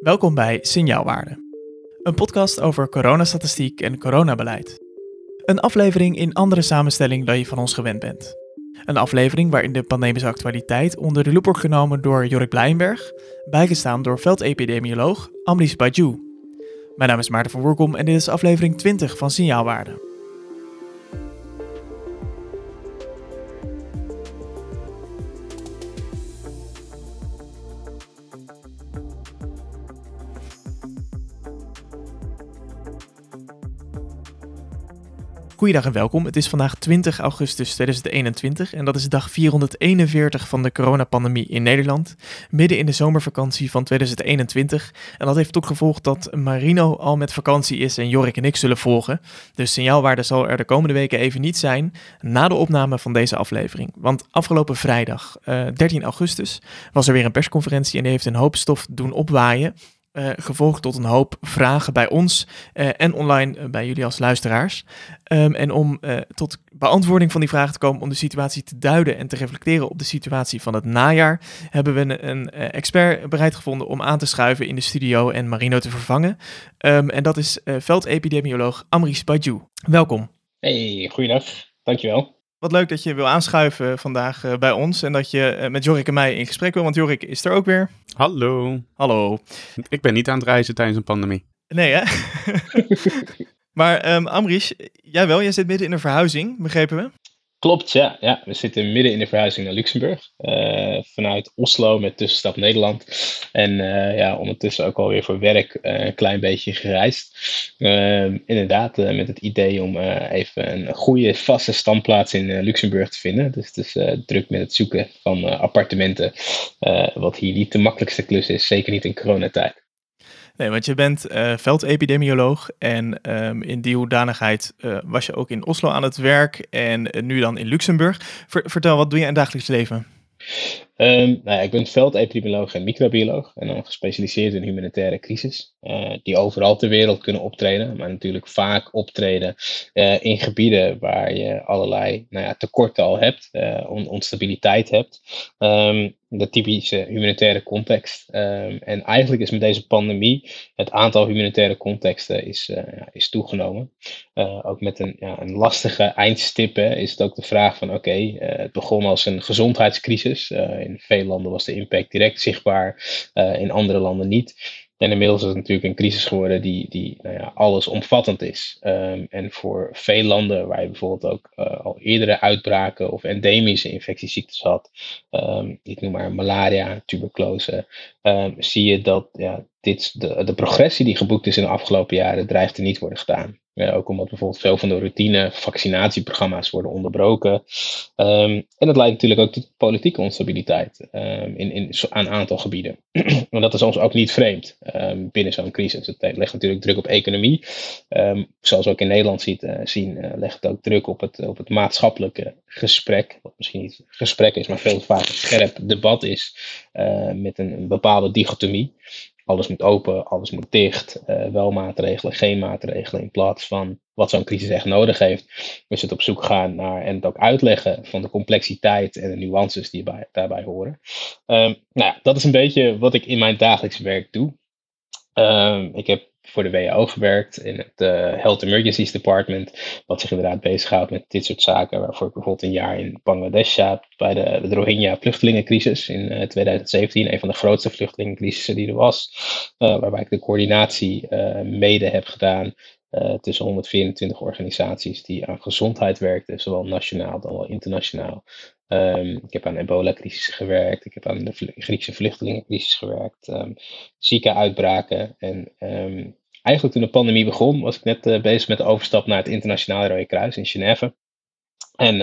Welkom bij Signaalwaarde, een podcast over coronastatistiek en coronabeleid. Een aflevering in andere samenstelling dan je van ons gewend bent. Een aflevering waarin de pandemische actualiteit onder de loep wordt genomen door Jorik Blijenberg, bijgestaan door veldepidemioloog Amrish Bajou. Mijn naam is Maarten van Woerkom en dit is aflevering 20 van Signaalwaarde. Goeiedag en welkom. Het is vandaag 20 augustus 2021 en dat is dag 441 van de coronapandemie in Nederland. Midden in de zomervakantie van 2021. En dat heeft tot gevolg dat Marino al met vakantie is en Jorik en ik zullen volgen. Dus signaalwaarde zal er de komende weken even niet zijn na de opname van deze aflevering. Want afgelopen vrijdag, uh, eh, 13 augustus, was er weer een persconferentie en die heeft een hoop stof doen opwaaien. Uh, gevolgd tot een hoop vragen bij ons uh, en online uh, bij jullie als luisteraars. Um, en om tot beantwoording van die vragen te komen, om de situatie te duiden en te reflecteren op de situatie van het najaar, hebben we een, een expert bereid gevonden om aan te schuiven in de studio en Marino te vervangen. Um, en dat is veldepidemioloog Amrish Bajou. Welkom. Hey, goeiedag. Dankjewel. Wat leuk dat je wil aanschuiven vandaag uh, bij ons en dat je uh, met Jorik en mij in gesprek wil, want Jorik is er ook weer. Hallo. Hallo. Ik ben niet aan het reizen tijdens een pandemie. Nee, hè? maar um, Amrish, jij wel, jij zit midden in een verhuizing, begrepen we? Klopt, ja. ja. We zitten midden in de verhuizing naar Luxemburg. Uh, vanuit Oslo met tussenstap Nederland. En uh, ja, ondertussen ook alweer voor werk uh, een klein beetje gereisd. Ehm, inderdaad, met het idee om even een goede vaste standplaats in Luxemburg te vinden. Dus het is druk met het zoeken van appartementen. wat hier niet de makkelijkste klus is, zeker niet in coronatijd. Nee, want je bent uh, veldepidemioloog en um, in die hoedanigheid uh, was je ook in Oslo aan het werk en uh, nu dan in Luxemburg. vertel, wat doe je in het dagelijks leven? Um, nou ik ben veldepidemioloog en microbioloog en dan gespecialiseerd in humanitaire crisis, uh, die overal ter wereld kunnen optreden, maar natuurlijk vaak optreden uh, in gebieden waar je allerlei nou ja, tekorten al hebt, uh, on onstabiliteit hebt. Um, de typische humanitaire context. Um, en eigenlijk is met deze pandemie het aantal humanitaire contexten is, is toegenomen. Ook met een, ja, een lastige eindstippen is het ook de vraag van oké, het begon als een gezondheidscrisis in veel landen was de impact direct zichtbaar, uh, in andere landen niet. En inmiddels is het natuurlijk een crisis geworden die, die nou ja, allesomvattend is. Um, en voor veel landen waar je bijvoorbeeld ook uh, al eerdere uitbraken of endemische infectieziektes had, um, ik noem maar malaria, tuberculose, um, zie je dat ja, dit, de, de progressie die geboekt is in de afgelopen jaren dreigt te niet worden gedaan. Ja, ook omdat bijvoorbeeld veel van de routine vaccinatieprogramma's worden onderbroken. Um, en dat leidt natuurlijk ook tot politieke onstabiliteit um, in, in, aan een aantal gebieden. en dat is ons ook niet vreemd um, binnen zo'n crisis. Het legt natuurlijk druk op economie. zoals we ook in Nederland ziet, uh, zien, uh, legt het ook druk op het, op het maatschappelijke gesprek. Wat misschien niet gesprek is, maar veel vaak een scherp debat is uh, met een, een bepaalde dichotomie alles moet open, alles moet dicht, uh, wel maatregelen, geen maatregelen, in plaats van wat zo'n crisis echt nodig heeft. We het op zoek gaan naar en het ook uitleggen van de complexiteit en de nuances die bij, daarbij horen. Um, nou ja, dat is een beetje wat ik in mijn dagelijks werk doe. Um, ik heb voor de WHO gewerkt in het uh, Health Emergencies Department, wat zich inderdaad bezighoudt met dit soort zaken, waarvoor ik bijvoorbeeld een jaar in Bangladesh zat bij de, de Rohingya vluchtelingencrisis in uh, eh, 2017, een van de grootste vluchtelingencrisissen die er was, uh, waarbij ik de coördinatie mede heb gedaan tussen 124 organisaties die aan gezondheid werkten, zowel nationaal dan wel internationaal. Um, ik heb aan ebola-crisis gewerkt, ik heb aan de Griekse vluchtelingencrisis gewerkt, um, ziekenuitbraken. En um, eigenlijk toen de pandemie begon, was ik net uh, bezig met de overstap naar het Internationale Rode Kruis in Genève. En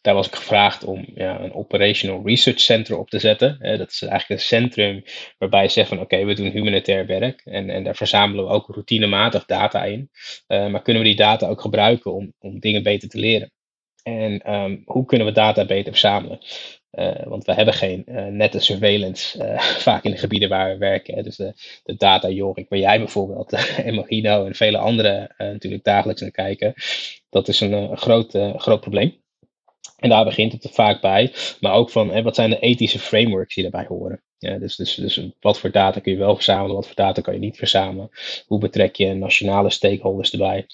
daar was ik gevraagd om ja, een Operational Research Center op te zetten. Dat is eigenlijk een centrum waarbij je zegt van oké, we doen humanitair werk en, en daar verzamelen we ook routinematig data in. Uh, maar kunnen we die data ook gebruiken om, om dingen beter te leren? En um, hoe kunnen we data beter verzamelen? Uh, want we hebben geen uh, nette surveillance, uh, vaak in de gebieden waar we werken. Dus de, de data Jorik, waar jij bijvoorbeeld, en en vele anderen natuurlijk dagelijks naar kijken. Dat is een groot, groot probleem. En daar begint het vaak bij. Maar ook van hè, wat zijn de ethische frameworks die daarbij horen. Ja, dus, dus, dus wat voor data kun je wel verzamelen, wat voor data kan je niet verzamelen. Hoe betrek je nationale stakeholders erbij.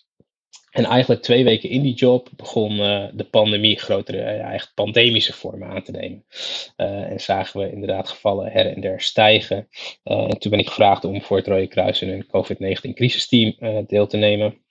En eigenlijk twee weken in die job begon uh, de pandemie grotere, uh, echt pandemische vormen aan te nemen. Uh, en zagen we inderdaad gevallen her en der stijgen. en toen ben ik gevraagd om voor het Rode Kruis in een COVID-19 crisisteam deel te nemen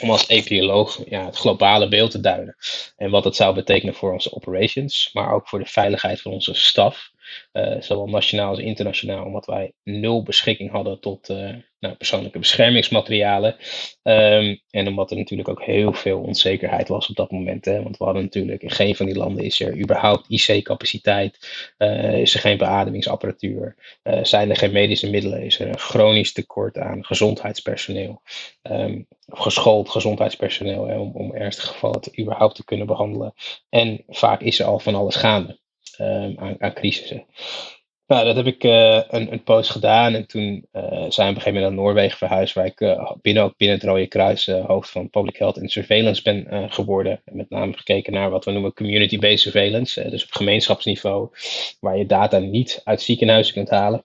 om als epidemioloog ja, het globale beeld te duiden. En wat dat zou betekenen voor onze operations, maar ook voor de veiligheid van onze staf. Uh, zowel nationaal als internationaal, omdat wij nul beschikking hadden tot uh, nou, persoonlijke beschermingsmaterialen. Um, en omdat er natuurlijk ook heel veel onzekerheid was op dat moment. Hè, want we hadden natuurlijk in geen van die landen is er überhaupt IC-capaciteit, uh, is er geen beademingsapparatuur, zijn er geen medische middelen, is er een chronisch tekort aan gezondheidspersoneel. Um, geschoold gezondheidspersoneel hè, om, om ernstige gevallen überhaupt te kunnen behandelen. En vaak is er al van alles gaande um, aan, aan crisissen. Nou, dat heb ik uh, een, een post gedaan en toen uh, zijn we op een gegeven moment naar Noorwegen verhuisd, waar ik uh, binnen, ook binnen het Rode Kruis hoofd van Public Health and Surveillance ben geworden. En met name gekeken naar wat we noemen community-based surveillance, dus op gemeenschapsniveau, waar je data niet uit ziekenhuizen kunt halen,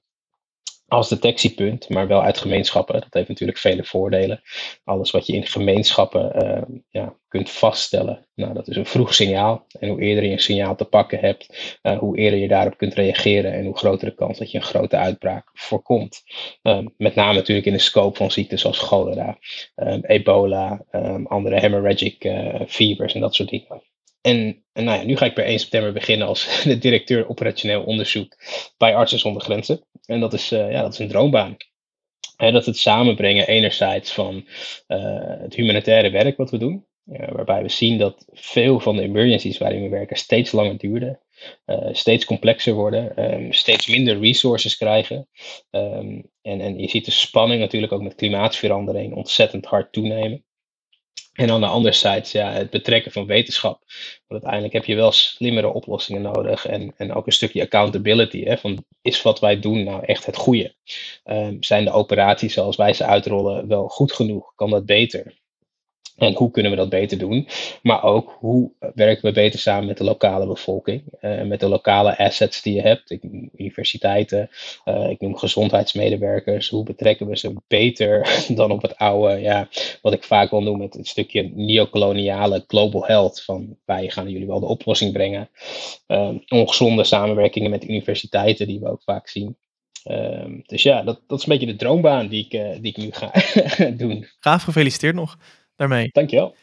als detectiepunt, maar wel uit gemeenschappen. Dat heeft natuurlijk vele voordelen. Alles wat je in gemeenschappen uh, ja, kunt vaststellen, nou, dat is een vroeg signaal. En hoe eerder je een signaal te pakken hebt, uh, hoe eerder je daarop kunt reageren en hoe groter de kans dat je een grote uitbraak voorkomt. Um, met name natuurlijk in de scope van ziektes zoals cholera, um, ebola, um, andere hemorrhagic uh, fevers en dat soort dingen. En, en nou ja, nu ga ik per 1 september beginnen als de directeur operationeel onderzoek bij Artsen zonder Grenzen. En dat is, uh, ja, dat is een droombaan. Dat het samenbrengen enerzijds van uh, het humanitaire werk wat we doen. Uh, waarbij we zien dat veel van de emergencies waarin we werken steeds langer duurden. steeds complexer worden, um, steeds minder resources krijgen. Um, en, en je ziet de spanning natuurlijk ook met klimaatverandering ontzettend hard toenemen. En aan de andere zijde, ja, het betrekken van wetenschap. Want uiteindelijk heb je wel slimmere oplossingen nodig. En, en ook een stukje accountability. Hè, van is wat wij doen nou echt het goede? Um, zijn de operaties zoals wij ze uitrollen wel goed genoeg? Kan dat beter? En hoe kunnen we dat beter doen? Maar ook hoe werken we beter samen met de lokale bevolking? Uh, met de lokale assets die je hebt. Ik noem universiteiten, uh, ik noem gezondheidsmedewerkers. Hoe betrekken we ze beter dan op het oude, ja, wat ik vaak wil noemen, het stukje neocoloniale global health. Van wij gaan jullie wel de oplossing brengen. Uh, ongezonde samenwerkingen met universiteiten, die we ook vaak zien. Um, dus ja, dat, dat is een beetje de droombaan die ik, die ik nu ga doen. Gaaf, gefeliciteerd nog daarmee. Dankjewel.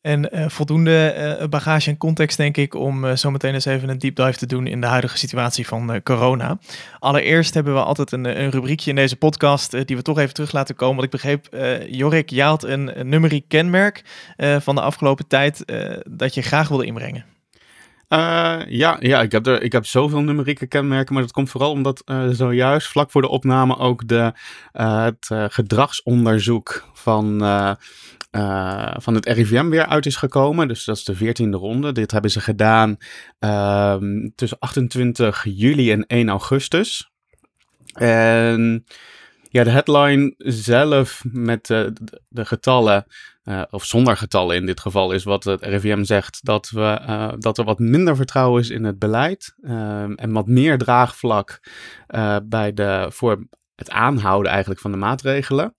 En uh, voldoende uh, bagage en context, denk ik, om uh, zometeen eens even een deep dive te doen in de huidige situatie van corona. Allereerst hebben we altijd een, een rubriekje in deze podcast die we toch even terug laten komen. Want ik begreep, Jorik, je had een, een numeriek kenmerk van de afgelopen tijd dat je graag wilde inbrengen. Uh, ja, ja ik, heb er, ik heb zoveel numerieke kenmerken, maar dat komt vooral omdat uh, zojuist vlak voor de opname ook de, uh, het gedragsonderzoek van, van het RIVM weer uit is gekomen. Dus dat is de veertiende ronde. Dit hebben ze gedaan ehm, tussen 28 juli en 1 augustus. En ja, de headline zelf met de, de getallen uh, of zonder getallen in dit geval, is wat het RIVM zegt, dat, we, uh, dat er wat minder vertrouwen is in het beleid uh, en wat meer draagvlak eh, bij de, voor het aanhouden eigenlijk van de maatregelen.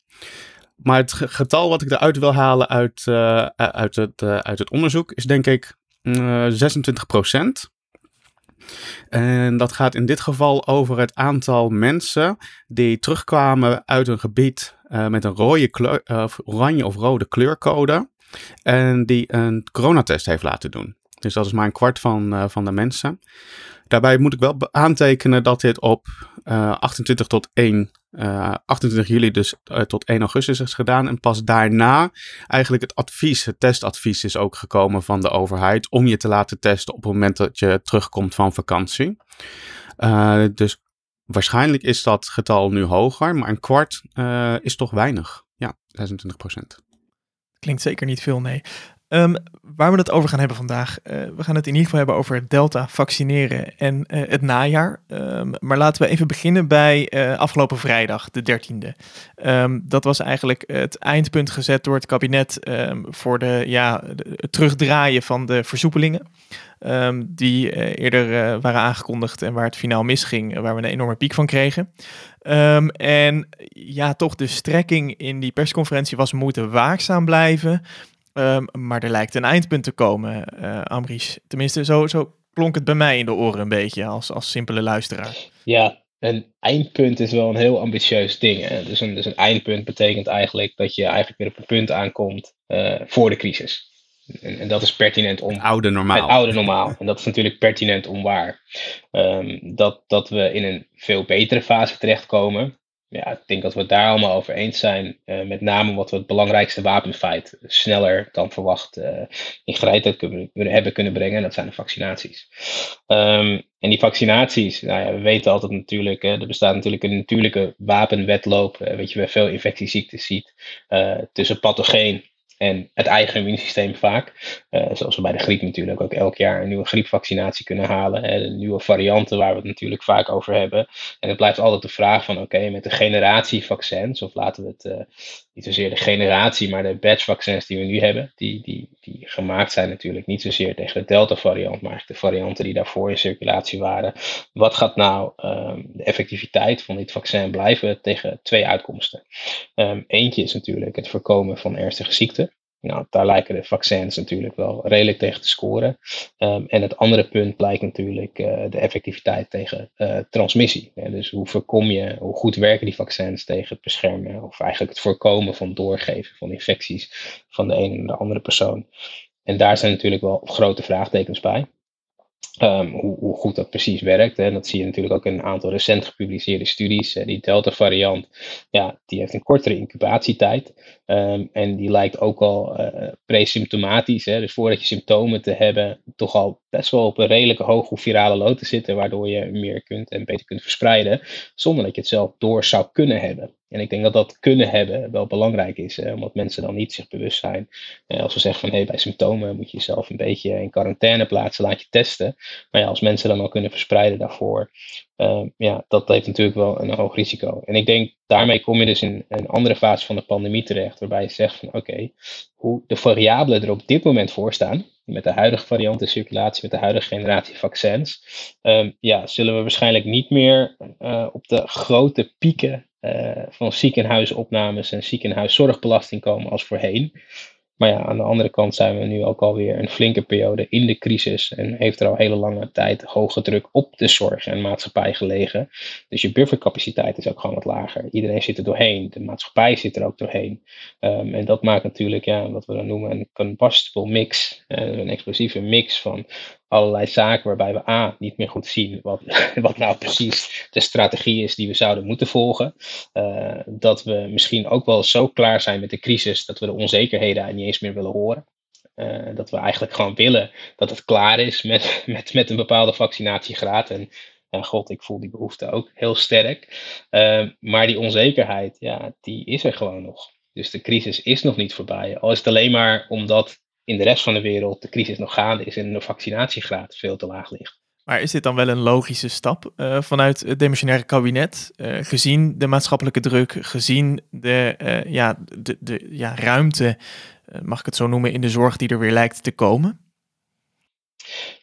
Maar het getal wat ik eruit wil halen uit, uit, het, uit het onderzoek is denk ik 26 procent. En dat gaat in dit geval over het aantal mensen die terugkwamen uit een gebied uh, met een rode kleur, uh, oranje of rode kleurcode. En die een coronatest heeft laten doen. Dus dat is maar een kwart van, uh, van de mensen. Daarbij moet ik wel aantekenen dat dit op 28 tot 1 uh, 28 juli dus uh, tot 1 augustus is gedaan. En pas daarna eigenlijk het advies, het testadvies is ook gekomen van de overheid om je te laten testen op het moment dat je terugkomt van vakantie. Dus waarschijnlijk is dat getal nu hoger, maar een kwart is toch weinig. Ja, 26 procent. Klinkt zeker niet veel, nee. Um, waar we het over gaan hebben vandaag. Uh, we gaan het in ieder geval hebben over Delta vaccineren en uh, het najaar. Um, maar laten we even beginnen bij uh, afgelopen vrijdag, de 13e. Um, dat was eigenlijk het eindpunt gezet door het kabinet voor de, ja, het terugdraaien van de versoepelingen. die eerder waren aangekondigd en waar het finaal misging, waar we een enorme piek van kregen. en ja, toch de strekking in die persconferentie was moeten waakzaam blijven. Um, maar er lijkt een eindpunt te komen, uh, Amries. Tenminste, zo, zo klonk het bij mij in de oren een beetje als, als simpele luisteraar. Ja, een eindpunt is wel een heel ambitieus ding. Hè? Dus, een, dus een eindpunt betekent eigenlijk dat je eigenlijk weer op een punt aankomt uh, voor de crisis. En, en, dat is pertinent om. Het oude normaal. Het oude normaal. En dat is natuurlijk pertinent onwaar. Um, dat, dat we in een veel betere fase terechtkomen ja, ik denk dat we het daar allemaal over eens zijn. Uh, met name wat we het belangrijkste wapenfeit sneller dan verwacht uh, in gereedheid kunnen, hebben kunnen brengen. En dat zijn de vaccinaties. Um, en die vaccinaties, nou ja, we weten altijd natuurlijk, hè, er bestaat natuurlijk een natuurlijke wapenwetloop. Uh, weet je, waar veel infectieziektes ziet tussen pathogeen en het eigen immuunsysteem vaak. Uh, zoals we bij de griep natuurlijk ook elk jaar een nieuwe griepvaccinatie kunnen halen. De nieuwe varianten waar we het natuurlijk vaak over hebben. En het blijft altijd de vraag van oké, met de generatie vaccins, of laten we het uh, niet zozeer de generatie, maar de batch vaccins die we nu hebben, die, die, die gemaakt zijn natuurlijk niet zozeer tegen de Delta variant, maar de varianten die daarvoor in circulatie waren. Wat gaat nou um, de effectiviteit van dit vaccin blijven tegen twee uitkomsten? Um, eentje is natuurlijk het voorkomen van ernstige ziekten. Nou, daar lijken de vaccins natuurlijk wel redelijk tegen te scoren. Um, en het andere punt blijkt natuurlijk uh, de effectiviteit tegen uh, transmissie. Dus hoe voorkom je, hoe goed werken die vaccins tegen het beschermen of eigenlijk het voorkomen van doorgeven van infecties van de ene naar de andere persoon. En daar zijn natuurlijk wel grote vraagtekens bij. Um, hoe, goed dat precies werkt. Hè. Dat zie je natuurlijk ook in een aantal recent gepubliceerde studies. die Delta-variant, ja, die heeft een kortere incubatietijd. Um, en die lijkt ook al uh, presymptomatisch. Hè. Dus voordat je symptomen te hebben, toch al best wel op een redelijke hoge virale lood te zitten. Waardoor je meer kunt en beter kunt verspreiden. Zonder dat je het zelf door zou kunnen hebben. En ik denk dat dat kunnen hebben wel belangrijk is, omdat mensen dan niet zich bewust zijn. Als we zeggen van hey, bij symptomen moet je jezelf een beetje in quarantaine plaatsen, laat je testen. Maar ja, als mensen dan al kunnen verspreiden daarvoor, uh, ja, dat heeft natuurlijk wel een hoog risico. En ik denk daarmee kom je dus in een andere fase van de pandemie terecht, waarbij je zegt van oké, hoe de variabelen er op dit moment voor staan, met de huidige variant in circulatie, met de huidige generatie vaccins, um, ja, zullen we waarschijnlijk niet meer uh, op de grote pieken uh, van ziekenhuisopnames en ziekenhuiszorgbelasting komen als voorheen. Maar ja, aan de andere kant zijn we nu ook alweer een flinke periode in de crisis en heeft er al hele lange tijd hoge druk op de zorg en maatschappij gelegen. Dus je buffercapaciteit is ook gewoon wat lager. Iedereen zit er doorheen, de maatschappij zit er ook doorheen. Um, en dat maakt natuurlijk, ja, wat we dan noemen een combustible mix, uh, een explosieve mix van allerlei zaken waarbij we A, niet meer goed zien wat, wat nou precies de strategie is die we zouden moeten volgen. Uh, dat we misschien ook wel zo klaar zijn met de crisis dat we de onzekerheden niet eens meer willen horen. Uh, dat we eigenlijk gewoon willen dat het klaar is met, met, met een bepaalde vaccinatiegraad. En god, ik voel die behoefte ook heel sterk. maar die onzekerheid, ja, die is er gewoon nog. Dus de crisis is nog niet voorbij. Al is het alleen maar omdat in de rest van de wereld de crisis nog gaande is en de vaccinatiegraad veel te laag ligt. Maar is dit dan wel een logische stap uh, vanuit het demissionaire kabinet, uh, gezien de maatschappelijke druk, gezien de, uh, ja, de, de ja, ruimte, mag ik het zo noemen, in de zorg die er weer lijkt te komen?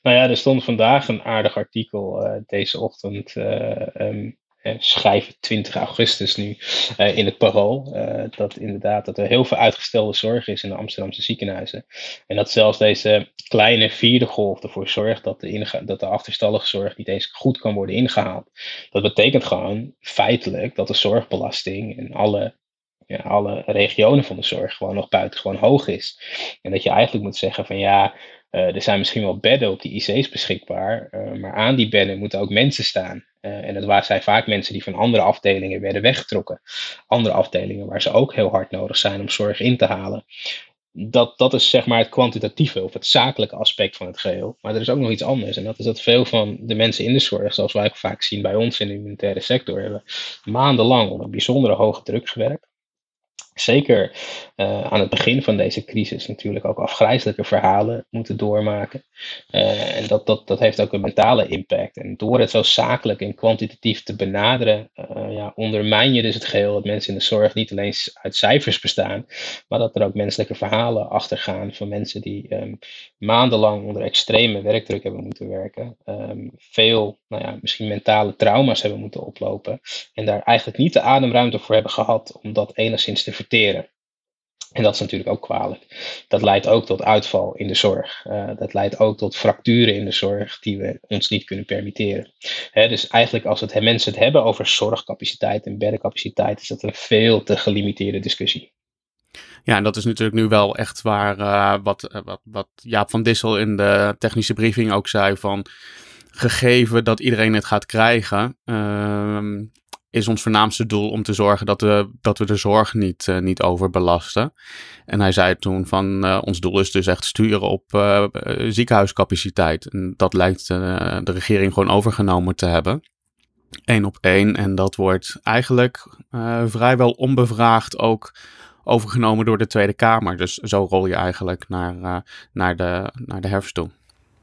Nou ja, er stond vandaag een aardig artikel deze ochtend um, schrijven 20 augustus nu uh, in het parool. Uh, dat inderdaad dat er heel veel uitgestelde zorg is in de Amsterdamse ziekenhuizen. En dat zelfs deze kleine vierde golf ervoor zorgt dat de, dat de achterstallige zorg niet eens goed kan worden ingehaald. Dat betekent gewoon feitelijk dat de zorgbelasting in alle ja, alle regionen van de zorg gewoon nog buitengewoon hoog is. En dat je eigenlijk moet zeggen van ja, uh, er zijn misschien wel bedden op die IC's beschikbaar, uh, maar aan die bedden moeten ook mensen staan. Uh, en dat zijn vaak mensen die van andere afdelingen werden weggetrokken. Andere afdelingen waar ze ook heel hard nodig zijn om zorg in te halen. Dat, dat is zeg maar het kwantitatieve of het zakelijke aspect van het geheel. Maar er is ook nog iets anders. En dat is dat veel van de mensen in de zorg, zoals wij ook vaak zien bij ons in de humanitaire sector, hebben maandenlang onder bijzondere hoge druk gewerkt. Zeker uh, aan het begin van deze crisis natuurlijk ook afgrijzelijke verhalen moeten doormaken. Uh, en dat, dat, dat heeft ook een mentale impact. En door het zo zakelijk en kwantitatief te benaderen, uh, ja, ondermijn je dus het geheel dat mensen in de zorg niet alleen uit cijfers bestaan, maar dat er ook menselijke verhalen achter gaan van mensen die um, maandenlang onder extreme werkdruk hebben moeten werken, um, veel, nou ja, misschien mentale trauma's hebben moeten oplopen en daar eigenlijk niet de ademruimte voor hebben gehad om dat enigszins te En dat is natuurlijk ook kwalijk. Dat leidt ook tot uitval in de zorg. Uh, dat leidt ook tot fracturen in de zorg die we ons niet kunnen permitteren. Hè, dus eigenlijk als het, mensen het hebben over zorgcapaciteit en beddencapaciteit, is dat een veel te gelimiteerde discussie. Ja, en dat is natuurlijk nu wel echt waar uh, wat, wat, wat Jaap van Dissel in de technische briefing ook zei van gegeven dat iedereen het gaat krijgen, uh, is ons voornaamste doel om te zorgen dat we, dat we de zorg niet, uh, niet overbelasten. En hij zei toen van uh, ons doel is dus echt sturen op uh, ziekenhuiscapaciteit. En dat lijkt de regering gewoon overgenomen te hebben. Eén op één. En dat wordt eigenlijk vrijwel onbevraagd ook overgenomen door de Tweede Kamer. Dus zo rol je eigenlijk naar, naar, de, naar de herfst toe.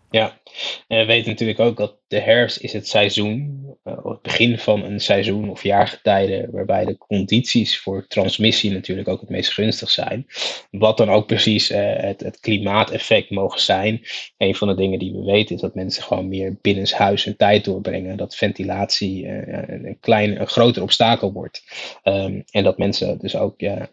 Ja, en we weten natuurlijk ook dat de herfst is het seizoen, uh, het begin van een seizoen of jaargetijden, waarbij de condities voor transmissie natuurlijk ook het meest gunstig zijn. Wat dan ook precies uh, het, het klimaateffect mogen zijn. Een van de dingen die we weten is dat mensen gewoon meer binnenshuis hun tijd doorbrengen. Dat ventilatie uh, een, klein, een groter obstakel wordt. Um, en dat mensen dus ook, ja,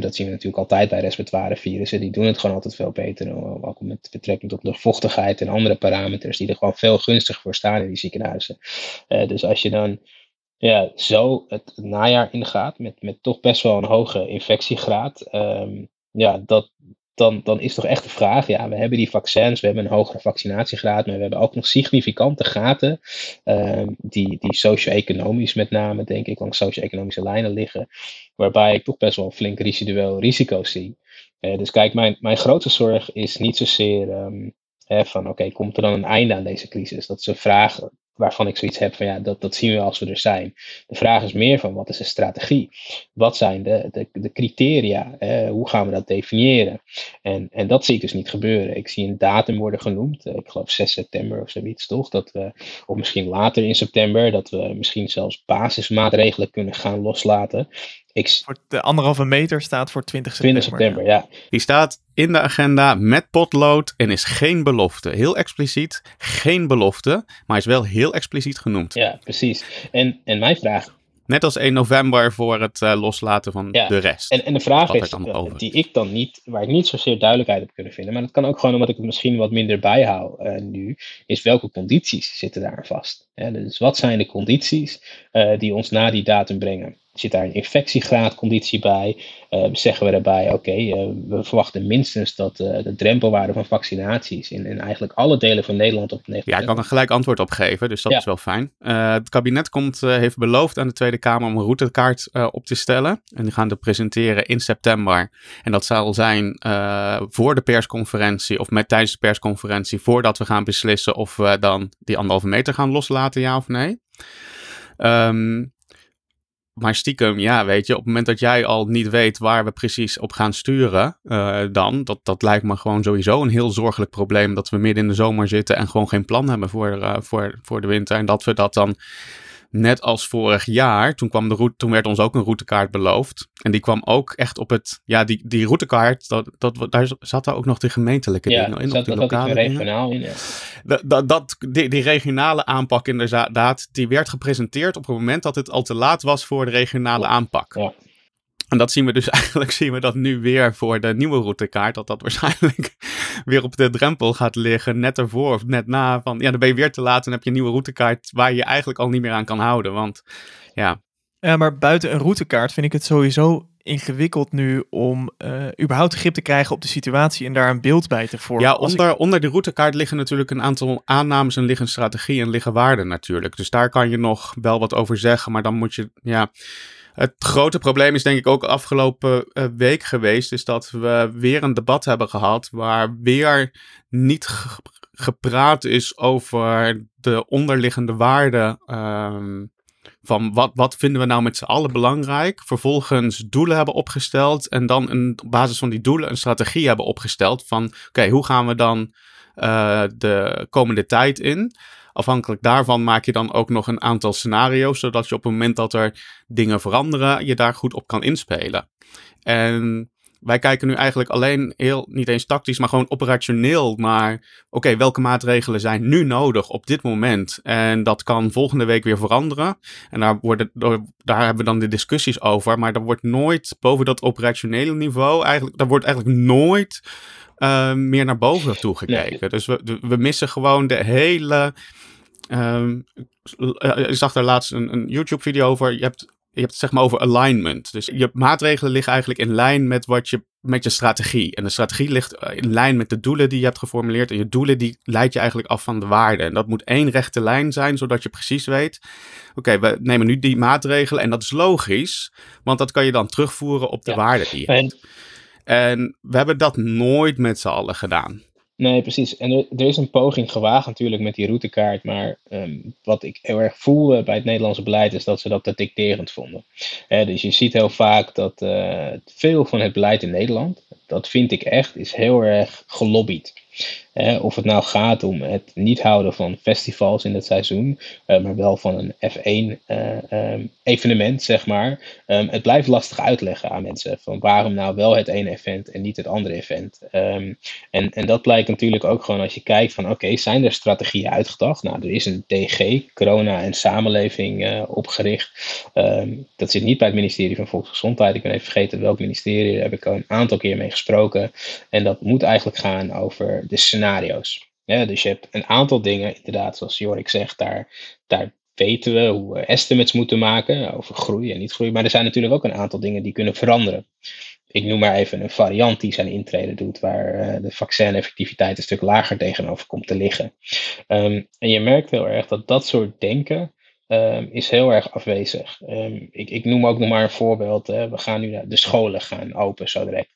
dat zien we natuurlijk altijd bij respiratoire virussen, die doen het gewoon altijd veel beter. Ook met betrekking tot luchtvochtigheid en andere parameters die er gewoon veel gunstiger voor staan in die ziekenhuizen. Uh, dus als je dan ja, zo het najaar ingaat met, met toch best wel een hoge infectiegraad, um, ja, dat, dan, dan is toch echt de vraag, ja, we hebben die vaccins, we hebben een hogere vaccinatiegraad, maar we hebben ook nog significante gaten um, die, die socio-economisch met name, denk ik, langs socio-economische lijnen liggen, waarbij ik toch best wel een flink residueel risico zie. Uh, dus kijk, mijn, mijn grootste zorg is niet zozeer um, van oké, komt er dan een einde aan deze crisis? Dat is een vraag waarvan ik zoiets heb van ja, dat, dat zien we als we er zijn. De vraag is meer van wat is de strategie? Wat zijn de, de, de criteria? hoe gaan we dat definiëren? En, en dat zie ik dus niet gebeuren. Ik zie een datum worden genoemd, ik geloof 6 september of zoiets, toch? Dat we, of misschien later in september, dat we misschien zelfs basismaatregelen kunnen gaan loslaten. Ik... Voor de anderhalve meter staat voor 20 september. 20 september, ja. Die staat in de agenda met potlood en is geen belofte. Heel expliciet, geen belofte, maar is wel heel expliciet genoemd. Ja, precies. En, en mijn vraag Net als 1 november voor het uh, loslaten van ja. de rest. En, en de vraag is, uh, die ik dan niet, waar ik niet zozeer duidelijkheid heb kunnen vinden, maar dat kan ook gewoon omdat ik het misschien wat minder bijhoud uh, nu, is welke condities zitten daar vast? Ja, dus wat zijn de condities die ons na die datum brengen? Zit daar een infectiegraadconditie bij? Uh, zeggen we daarbij, oké, okay, uh, we verwachten minstens dat uh, de drempelwaarde van vaccinaties in, in eigenlijk alle delen van Nederland op 90%. Ja, ik kan er gelijk antwoord op geven, dus dat ja. is wel fijn. het kabinet komt, heeft beloofd aan de Tweede Kamer om een routekaart op te stellen. En die gaan we presenteren in september. En dat zal zijn voor de persconferentie of met tijdens de persconferentie, voordat we gaan beslissen of we dan die anderhalve meter gaan loslaten, ja of nee. Um, maar stiekem, ja, weet je, op het moment dat jij al niet weet waar we precies op gaan sturen, uh, dan, dat, dat lijkt me gewoon sowieso een heel zorgelijk probleem. Dat we midden in de zomer zitten en gewoon geen plan hebben voor, uh, voor, voor de winter. En dat we dat dan net als vorig jaar, toen, kwam de route, toen werd ons ook een routekaart beloofd. En die kwam ook echt op het, ja, die, die routekaart, dat, dat, daar zaten ook nog de gemeentelijke ja, dingen in. Zat, de dat lokale regionaal in, ja. Dat, dat, dat, die, die regionale aanpak inderdaad, die werd gepresenteerd op het moment dat het al te laat was voor de regionale aanpak. Ja. En dat zien we dus eigenlijk zien we dat nu weer voor de nieuwe routekaart. Dat dat waarschijnlijk weer op de drempel gaat liggen. Net ervoor of net na. Van, ja, dan ben je weer te laat en heb je een nieuwe routekaart waar je je eigenlijk al niet meer aan kan houden. Want ja. Ja, maar buiten een routekaart vind ik het sowieso ingewikkeld nu om uh, überhaupt grip te krijgen op de situatie en daar een beeld bij te vormen. Ja, onder, ik... onder de routekaart liggen natuurlijk een aantal aannames en liggen strategieën en liggen waarden natuurlijk. Dus daar kan je nog wel wat over zeggen, maar dan moet je, ja... Het grote probleem is denk ik ook afgelopen uh, week geweest, is dat we weer een debat hebben gehad waar weer niet gepraat is over de onderliggende waarden um, van wat, wat vinden we nou met z'n allen belangrijk. Vervolgens doelen hebben opgesteld. En dan een, op basis van die doelen een strategie hebben opgesteld. Van oké, hoe gaan we dan uh, de komende tijd in? Afhankelijk daarvan maak je dan ook nog een aantal scenario's. Zodat je op het moment dat er dingen veranderen, je daar goed op kan inspelen. En wij kijken nu eigenlijk alleen heel, niet eens tactisch, maar gewoon operationeel naar, oké, welke maatregelen zijn nu nodig op dit moment? En dat kan volgende week weer veranderen. En daar, worden, daar hebben we dan de discussies over, maar er wordt nooit boven dat operationele niveau, eigenlijk, daar wordt eigenlijk nooit uh, meer naar boven toe gekeken. Dus we, we missen gewoon de hele. Um, ik zag daar laatst een, een YouTube-video over. Je hebt je hebt het zeg maar over alignment. Dus je maatregelen liggen eigenlijk in lijn met wat je met je strategie. En de strategie ligt eh, in lijn met de doelen die je hebt geformuleerd. En je doelen die leid je eigenlijk af van de waarden. En dat moet één rechte lijn zijn, zodat je precies weet. Oké, we nemen nu die maatregelen. En dat is logisch, want dat kan je dan terugvoeren op de waarden die je hebt. En we hebben dat nooit met z'n allen gedaan. Nee, precies. En er, is een poging gewaagd natuurlijk met die routekaart. Maar um, wat ik heel erg voel bij het Nederlandse beleid is dat ze dat te dicterend vonden. dus je ziet heel vaak dat uh, veel van het beleid in Nederland, dat vind ik echt, is heel erg gelobbyd of het nou gaat om het niet houden van festivals in het seizoen, uh, maar wel van een F1 uh, um, evenement, zeg maar. Um, het blijft lastig uitleggen aan mensen van waarom nou wel het ene event en niet het andere event. Um, en, en dat blijkt natuurlijk ook gewoon als je kijkt van oké, zijn er strategieën uitgedacht? Nou, er is een DG, corona en samenleving, uh, opgericht. dat zit niet bij het ministerie van Volksgezondheid. Ik ben even vergeten welk ministerie, daar heb ik al een aantal keer mee gesproken. En dat moet eigenlijk gaan over de scenario's. dus je hebt een aantal dingen, inderdaad, zoals Jorik zegt, daar, daar weten we hoe we estimates moeten maken over groei en niet groei. Maar er zijn natuurlijk ook een aantal dingen die kunnen veranderen. Ik noem maar even een variant die zijn intrede doet, waar uh, de vaccineffectiviteit een stuk lager tegenover komt te liggen. Um, en je merkt heel erg dat dat soort denken um, is heel erg afwezig. Um, ik, ik, noem ook nog maar een voorbeeld. Hè. We gaan nu naar de scholen gaan open zo direct.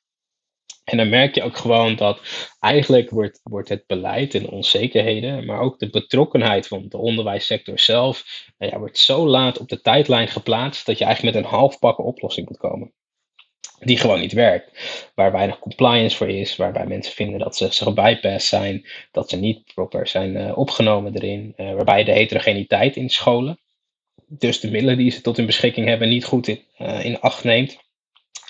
En dan merk je ook gewoon dat eigenlijk wordt, wordt het beleid en onzekerheden, maar ook de betrokkenheid van de onderwijssector zelf, nou ja, wordt zo laat op de tijdlijn geplaatst dat je eigenlijk met een halfpakken oplossing moet komen. Die gewoon niet werkt. Waar weinig compliance voor is, waarbij mensen vinden dat ze, gebypassed zijn, dat ze niet proper zijn uh, opgenomen erin, uh, waarbij de heterogeniteit in scholen, dus de middelen die ze tot hun beschikking hebben, niet goed in, uh, in acht neemt.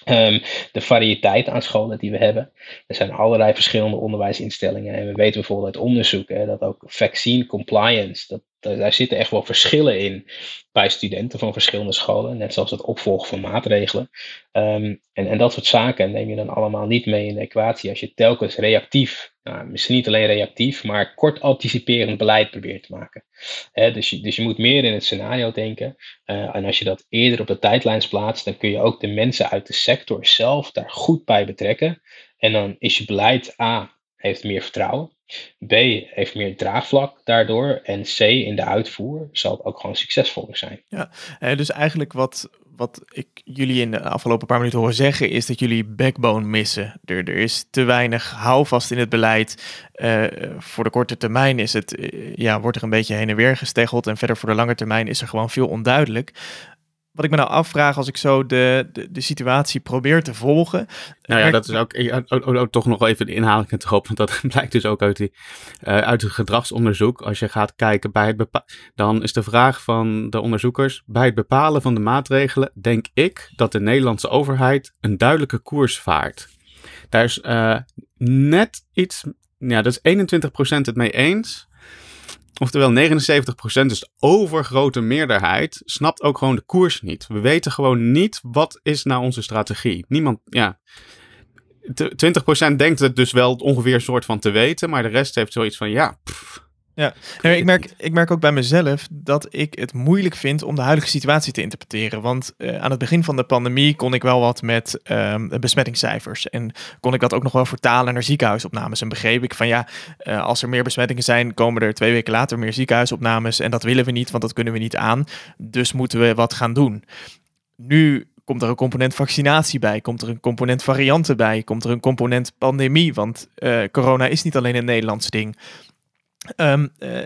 Um, de variëteit aan scholen die we hebben. Er zijn allerlei verschillende onderwijsinstellingen. En we weten bijvoorbeeld uit onderzoek hè, dat ook vaccine compliance, dat, daar zitten echt wel verschillen in bij studenten van verschillende scholen. Net zoals het opvolgen van maatregelen. Um, en, en dat soort zaken neem je dan allemaal niet mee in de equatie als je telkens reactief nou, misschien niet alleen reactief, maar kort anticiperend beleid probeert te maken. dus, je, dus je moet meer in het scenario denken. Uh, en als je dat eerder op de tijdlijn plaatst, dan kun je ook de mensen uit de sector zelf daar goed bij betrekken. En dan is je beleid A, heeft meer vertrouwen. B, heeft meer draagvlak daardoor. En C, in de uitvoer zal het ook gewoon succesvoller zijn. Ja, dus eigenlijk wat, wat ik jullie in de afgelopen paar minuten horen zeggen, is dat jullie backbone missen. Er, is te weinig houvast in het beleid. Uh, voor de korte termijn is het, uh, ja, wordt er een beetje heen en weer gesteggeld. En verder voor de lange termijn is er gewoon veel onduidelijk. Wat ik me nou afvraag als ik zo de, de, de situatie probeer te volgen. Nou ja, dat is ook, ook, ook toch nog even de inhaling hopen. Want dat blijkt dus ook uit, die, uh, uit het gedragsonderzoek. Als je gaat kijken bij het bepalen, dan is de vraag van de onderzoekers. Bij het bepalen van de maatregelen denk ik dat de Nederlandse overheid een duidelijke koers vaart. Daar is uh, net iets, ja, dat is 21% het mee eens. Oftewel 79%, dus de overgrote meerderheid, snapt ook gewoon de koers niet. We weten gewoon niet wat is nou onze strategie. Niemand, ja. 20% denkt het dus wel ongeveer soort van te weten, maar de rest heeft zoiets van ja. Ja, nee, ik, merk, ik merk ook bij mezelf dat ik het moeilijk vind om de huidige situatie te interpreteren. Want uh, aan het begin van de pandemie kon ik wel wat met uh, besmettingscijfers. En kon ik dat ook nog wel vertalen naar ziekenhuisopnames. En begreep ik van ja, uh, als er meer besmettingen zijn, komen er twee weken later meer ziekenhuisopnames. En dat willen we niet, want dat kunnen we niet aan. Dus moeten we wat gaan doen. Nu komt er een component vaccinatie bij, komt er een component varianten bij, komt er een component pandemie. Want uh, corona is niet alleen een Nederlands ding. Um, uh,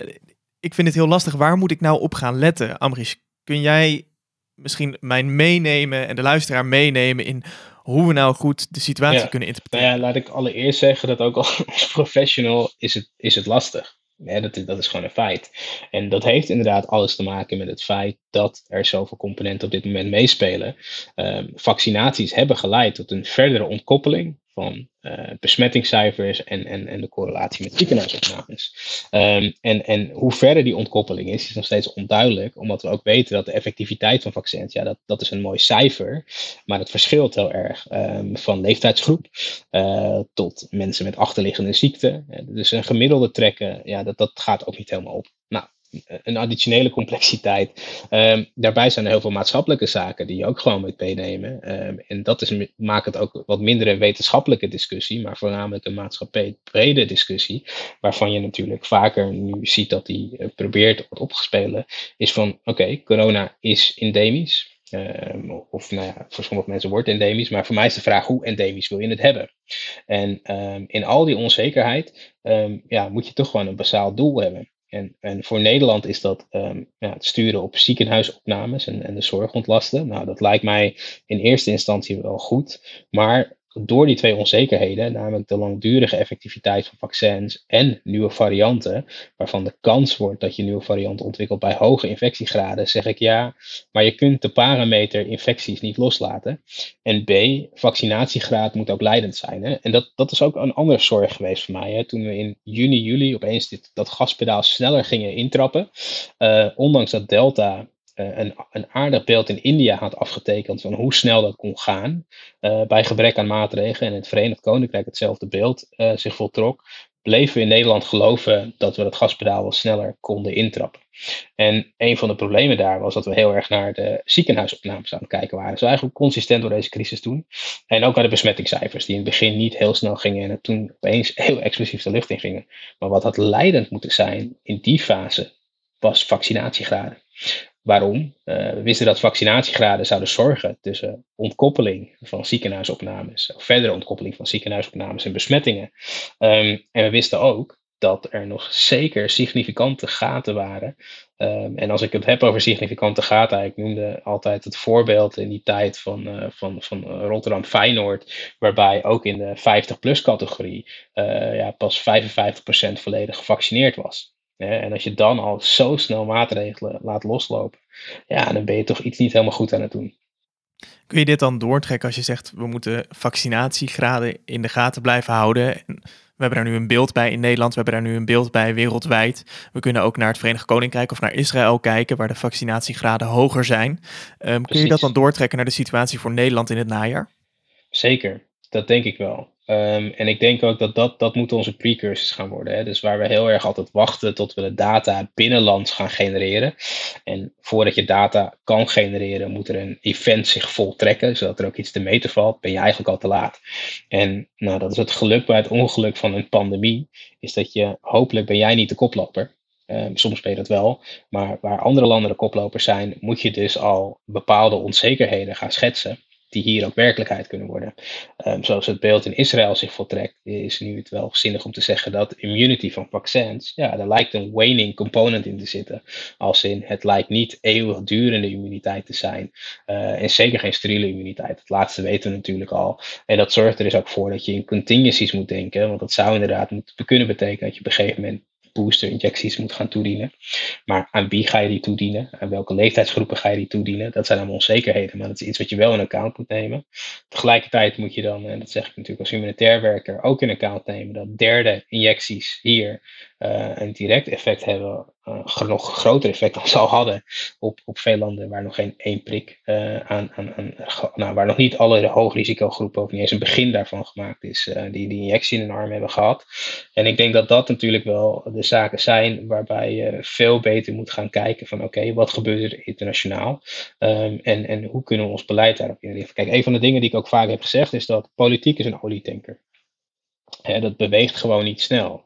ik vind het heel lastig. Waar moet ik nou op gaan letten? Amrish, kun jij misschien mij meenemen en de luisteraar meenemen in hoe we nou goed de situatie kunnen interpreteren? Nou ja, laat ik allereerst zeggen dat ook als professional is het, is het lastig. Ja, dat, is, dat is gewoon een feit. En dat heeft inderdaad alles te maken met het feit dat er zoveel componenten op dit moment meespelen. Um, vaccinaties hebben geleid tot een verdere ontkoppeling van uh, besmettingscijfers en, en, en de correlatie met ziekenhuisopnames. Um, en, en hoe verder die ontkoppeling is, is nog steeds onduidelijk, omdat we ook weten dat de effectiviteit van vaccins, ja, dat, dat is een mooi cijfer, maar het verschilt heel erg um, van leeftijdsgroep uh, tot mensen met achterliggende ziekten. Dus een gemiddelde trekken, ja, dat, dat gaat ook niet helemaal op. Nou, een additionele complexiteit. Um, daarbij zijn er heel veel maatschappelijke zaken die je ook gewoon moet meenemen. Um, en dat is, maakt het ook wat minder een wetenschappelijke discussie, maar voornamelijk een maatschappij brede discussie. Waarvan je natuurlijk vaker nu ziet dat die uh, probeert wordt opgespelen. Is van oké, corona is endemisch. Um, of nou voor sommige mensen wordt endemisch, maar voor mij is de vraag hoe endemisch wil je het hebben? En in al die onzekerheid ja, moet je toch gewoon een basaal doel hebben. En, en voor Nederland is dat um, ja, het sturen op ziekenhuisopnames en, en de zorgontlasten. Nou, dat lijkt mij in eerste instantie wel goed. Maar door die twee onzekerheden, namelijk de langdurige effectiviteit van vaccins en nieuwe varianten, waarvan de kans wordt dat je nieuwe varianten ontwikkelt bij hoge infectiegraden, zeg ik ja, maar je kunt de parameter infecties niet loslaten. En B, vaccinatiegraad moet ook leidend zijn. Hè? En dat, dat is ook een andere zorg geweest voor mij. Hè? Toen we in juni, juli opeens dit, dat gaspedaal sneller gingen intrappen, uh, ondanks dat Delta uh, een, een, aardig beeld in India had afgetekend van hoe snel dat kon gaan. Uh, bij gebrek aan maatregelen en in het Verenigd Koninkrijk hetzelfde beeld uh, zich voltrok, bleven we in Nederland geloven dat we dat gaspedaal wel sneller konden intrappen. En een van de problemen daar was dat we heel erg naar de ziekenhuisopnames aan het kijken waren. Zo eigenlijk consistent door deze crisis toen. En ook naar de besmettingscijfers, die in het begin niet heel snel gingen en toen opeens heel explosief de lucht in gingen. Maar wat had leidend moeten zijn in die fase was vaccinatiegraden. Waarom? Uh, we wisten dat vaccinatiegraden zouden zorgen tussen ontkoppeling van ziekenhuisopnames, of verdere ontkoppeling van ziekenhuisopnames en besmettingen. Um, en we wisten ook dat er nog zeker significante gaten waren. Um, en als ik het heb over significante gaten, ik noemde altijd het voorbeeld in die tijd van, uh, van, van Rotterdam Feyenoord, waarbij ook in de 50-plus categorie uh, ja, pas 55% volledig gevaccineerd was. En als je dan al zo snel maatregelen laat loslopen, ja, dan ben je toch iets niet helemaal goed aan het doen. Kun je dit dan doortrekken als je zegt we moeten vaccinatiegraden in de gaten blijven houden? We hebben daar nu een beeld bij in Nederland, we hebben daar nu een beeld bij wereldwijd. We kunnen ook naar het Verenigd Koninkrijk of naar Israël kijken, waar de vaccinatiegraden hoger zijn. Um, kun je dat dan doortrekken naar de situatie voor Nederland in het najaar? Zeker, dat denk ik wel. Um, en ik denk ook dat dat, dat moet onze precursors gaan worden. Hè? Dus waar we heel erg altijd wachten tot we de data binnenlands gaan genereren. En voordat je data kan genereren, moet er een event zich voltrekken, zodat er ook iets te meten valt. Ben je eigenlijk al te laat. En nou, dat is het geluk bij het ongeluk van een pandemie. Is dat je, hopelijk ben jij niet de koploper. Um, soms ben je dat wel. Maar waar andere landen de koplopers zijn, moet je dus al bepaalde onzekerheden gaan schetsen die hier ook werkelijkheid kunnen worden. Um, zoals het beeld in Israël zich voltrekt, is nu het wel zinnig om te zeggen dat immunity van vaccins, ja, daar lijkt een waning component in te zitten. Als in, het lijkt niet eeuwigdurende immuniteit te zijn. Uh, en zeker geen steriele immuniteit. Het laatste weten we natuurlijk al. En dat zorgt er dus ook voor dat je in contingencies moet denken. Want dat zou inderdaad kunnen betekenen dat je op een gegeven moment booster-injecties moet gaan toedienen. Maar aan wie ga je die toedienen? Aan welke leeftijdsgroepen ga je die toedienen? Dat zijn allemaal onzekerheden, maar dat is iets wat je wel in account moet nemen. Tegelijkertijd moet je dan, en dat zeg ik natuurlijk als humanitair werker, ook in account nemen dat derde injecties hier uh, een direct effect hebben, uh, nog groter effect dan ze al hadden op, op veel landen waar nog geen één prik uh, aan, aan, nou, waar nog niet alle hoogrisicogroepen of niet eens een begin daarvan gemaakt is, die die injectie in hun arm hebben gehad. En ik denk dat dat natuurlijk wel de zaken zijn waarbij je veel beter moet gaan kijken van oké, wat gebeurt er internationaal um, en, en hoe kunnen we ons beleid daarop inrichten. Kijk, een van de dingen die ik ook vaak heb gezegd is dat politiek is een olietanker dat beweegt gewoon niet snel.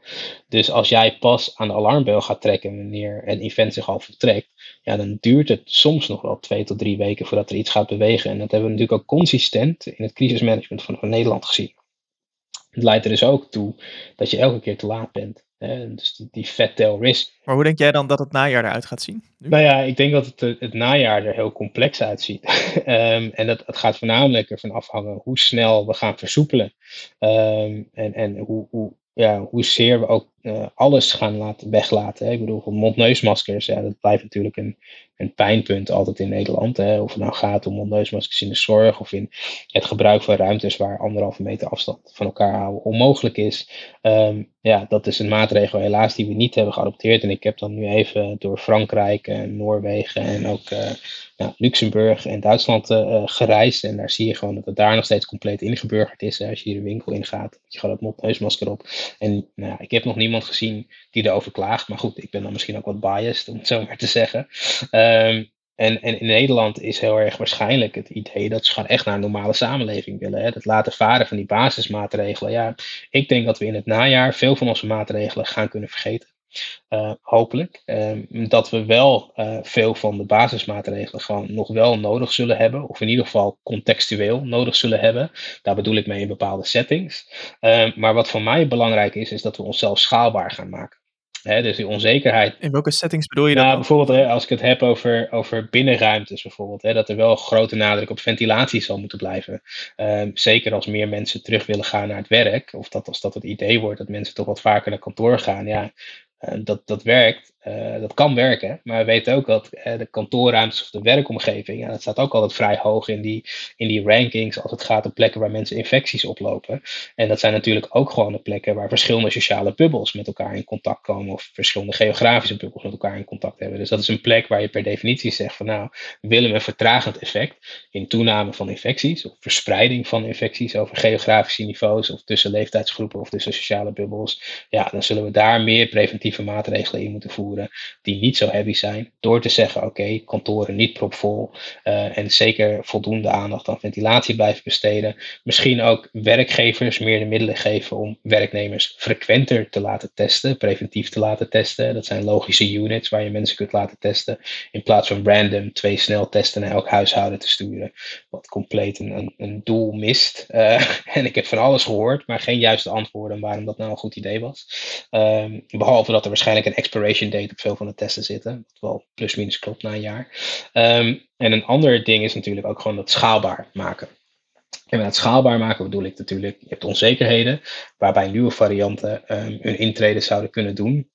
Dus als jij pas aan de alarmbel gaat trekken wanneer een event zich al vertrekt, ja, dan duurt het soms nog wel twee tot drie weken voordat er iets gaat bewegen. En dat hebben we natuurlijk ook consistent in het crisismanagement van, van Nederland gezien. Het leidt er dus ook toe dat je elke keer te laat bent. Dus die, die fat tail risk. Maar hoe denk jij dan dat het najaar eruit gaat zien? Nu? Nou ja, ik denk dat het, het najaar er heel complex uitziet. um, en dat, het gaat voornamelijk ervan afhangen hoe snel we gaan versoepelen. Um, en en hoe, hoe, ja, hoezeer we ook uh, alles gaan laten, weglaten. Hè. Ik bedoel, mondneusmaskers, ja, dat blijft natuurlijk een, een pijnpunt altijd in Nederland. Hè. Of het nou gaat om mondneusmaskers in de zorg of in het gebruik van ruimtes waar anderhalve meter afstand van elkaar houden onmogelijk is. Um, ja, dat is een maatregel helaas die we niet hebben geadopteerd. En ik heb dan nu even door Frankrijk en Noorwegen en ook nou, Luxemburg en Duitsland uh, gereisd. En daar zie je gewoon dat het daar nog steeds compleet ingeburgerd is. Hè. Als je hier de winkel ingaat, je gaat het mondneusmasker op. En nou, ik heb nog niemand gezien die erover klaagt. Maar goed, ik ben dan misschien ook wat biased, om het zo maar te zeggen. Um, en, in Nederland is heel erg waarschijnlijk het idee dat ze gewoon echt naar een normale samenleving willen. Hè? Het laten varen van die basismaatregelen. Ja, ik denk dat we in het najaar veel van onze maatregelen gaan kunnen vergeten. Uh, hopelijk. Uh, dat we wel uh, veel van de basismaatregelen gewoon nog wel nodig zullen hebben. Of in ieder geval contextueel nodig zullen hebben. Daar bedoel ik mee in bepaalde settings. maar wat voor mij belangrijk is, is dat we onszelf schaalbaar gaan maken. Hè, dus die onzekerheid. In welke settings bedoel je nou, dat? Bijvoorbeeld hè, als ik het heb over, over binnenruimtes, bijvoorbeeld, hè, dat er wel grote nadruk op ventilatie zal moeten blijven. Um, zeker als meer mensen terug willen gaan naar het werk, of dat als dat het idee wordt dat mensen toch wat vaker naar kantoor gaan. Ja, uh, dat, dat werkt. Uh, dat kan werken, maar we weten ook dat uh, de kantoorruimtes of de werkomgeving, ja, dat staat ook altijd vrij hoog in die, in die rankings als het gaat om plekken waar mensen infecties oplopen. En dat zijn natuurlijk ook gewoon de plekken waar verschillende sociale bubbels met elkaar in contact komen of verschillende geografische bubbels met elkaar in contact hebben. Dus dat is een plek waar je per definitie zegt van nou, willen we een vertragend effect in toename van infecties of verspreiding van infecties over geografische niveaus of tussen leeftijdsgroepen of tussen sociale bubbels, ja, dan zullen we daar meer preventieve maatregelen in moeten voeren die niet zo heavy zijn. Door te zeggen, oké, kantoren niet propvol uh, en zeker voldoende aandacht aan ventilatie blijven besteden. Misschien ook werkgevers meer de middelen geven om werknemers frequenter te laten testen, preventief te laten testen. Dat zijn logische units waar je mensen kunt laten testen. In plaats van random twee sneltesten naar elk huishouden te sturen. Wat compleet een, een, doel mist. Uh, en ik heb van alles gehoord, maar geen juiste antwoorden waarom dat nou een goed idee was. Um, behalve dat er waarschijnlijk een expiration date op veel van de testen zitten. Wat wel plus minus klopt na een jaar. Um, en een ander ding is natuurlijk ook gewoon dat schaalbaar maken. En met het schaalbaar maken bedoel ik natuurlijk, je hebt onzekerheden waarbij nieuwe varianten um, hun intrede zouden kunnen doen.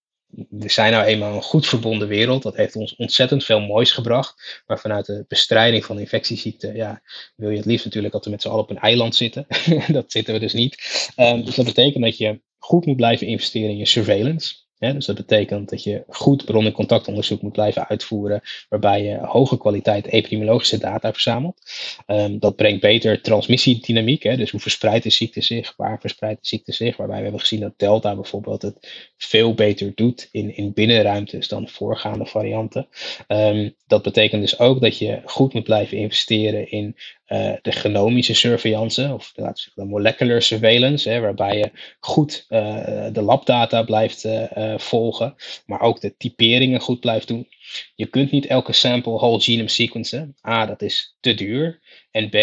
We zijn nou eenmaal een goed verbonden wereld. Dat heeft ons ontzettend veel moois gebracht. Maar vanuit de bestrijding van infectieziekten, ja, wil je het liefst natuurlijk dat we met z'n allen op een eiland zitten. dat zitten we dus niet. Um, dus dat betekent dat je goed moet blijven investeren in je surveillance dus dat betekent dat je goed bron- en contactonderzoek moet blijven uitvoeren, waarbij je hoge kwaliteit epidemiologische data verzamelt. Um, dat brengt beter transmissiedynamiek, dus hoe verspreidt de ziekte zich, waar verspreidt de ziekte zich, waarbij we hebben gezien dat Delta bijvoorbeeld het veel beter doet in, in binnenruimtes dan voorgaande varianten. Um, dat betekent dus ook dat je goed moet blijven investeren in uh, de genomische surveillance, of laten we zeggen de molecular surveillance, hè, waarbij je goed uh, de labdata blijft uh, volgen, maar ook de typeringen goed blijft doen. Je kunt niet elke sample whole genome sequencen. A, dat is te duur. En B,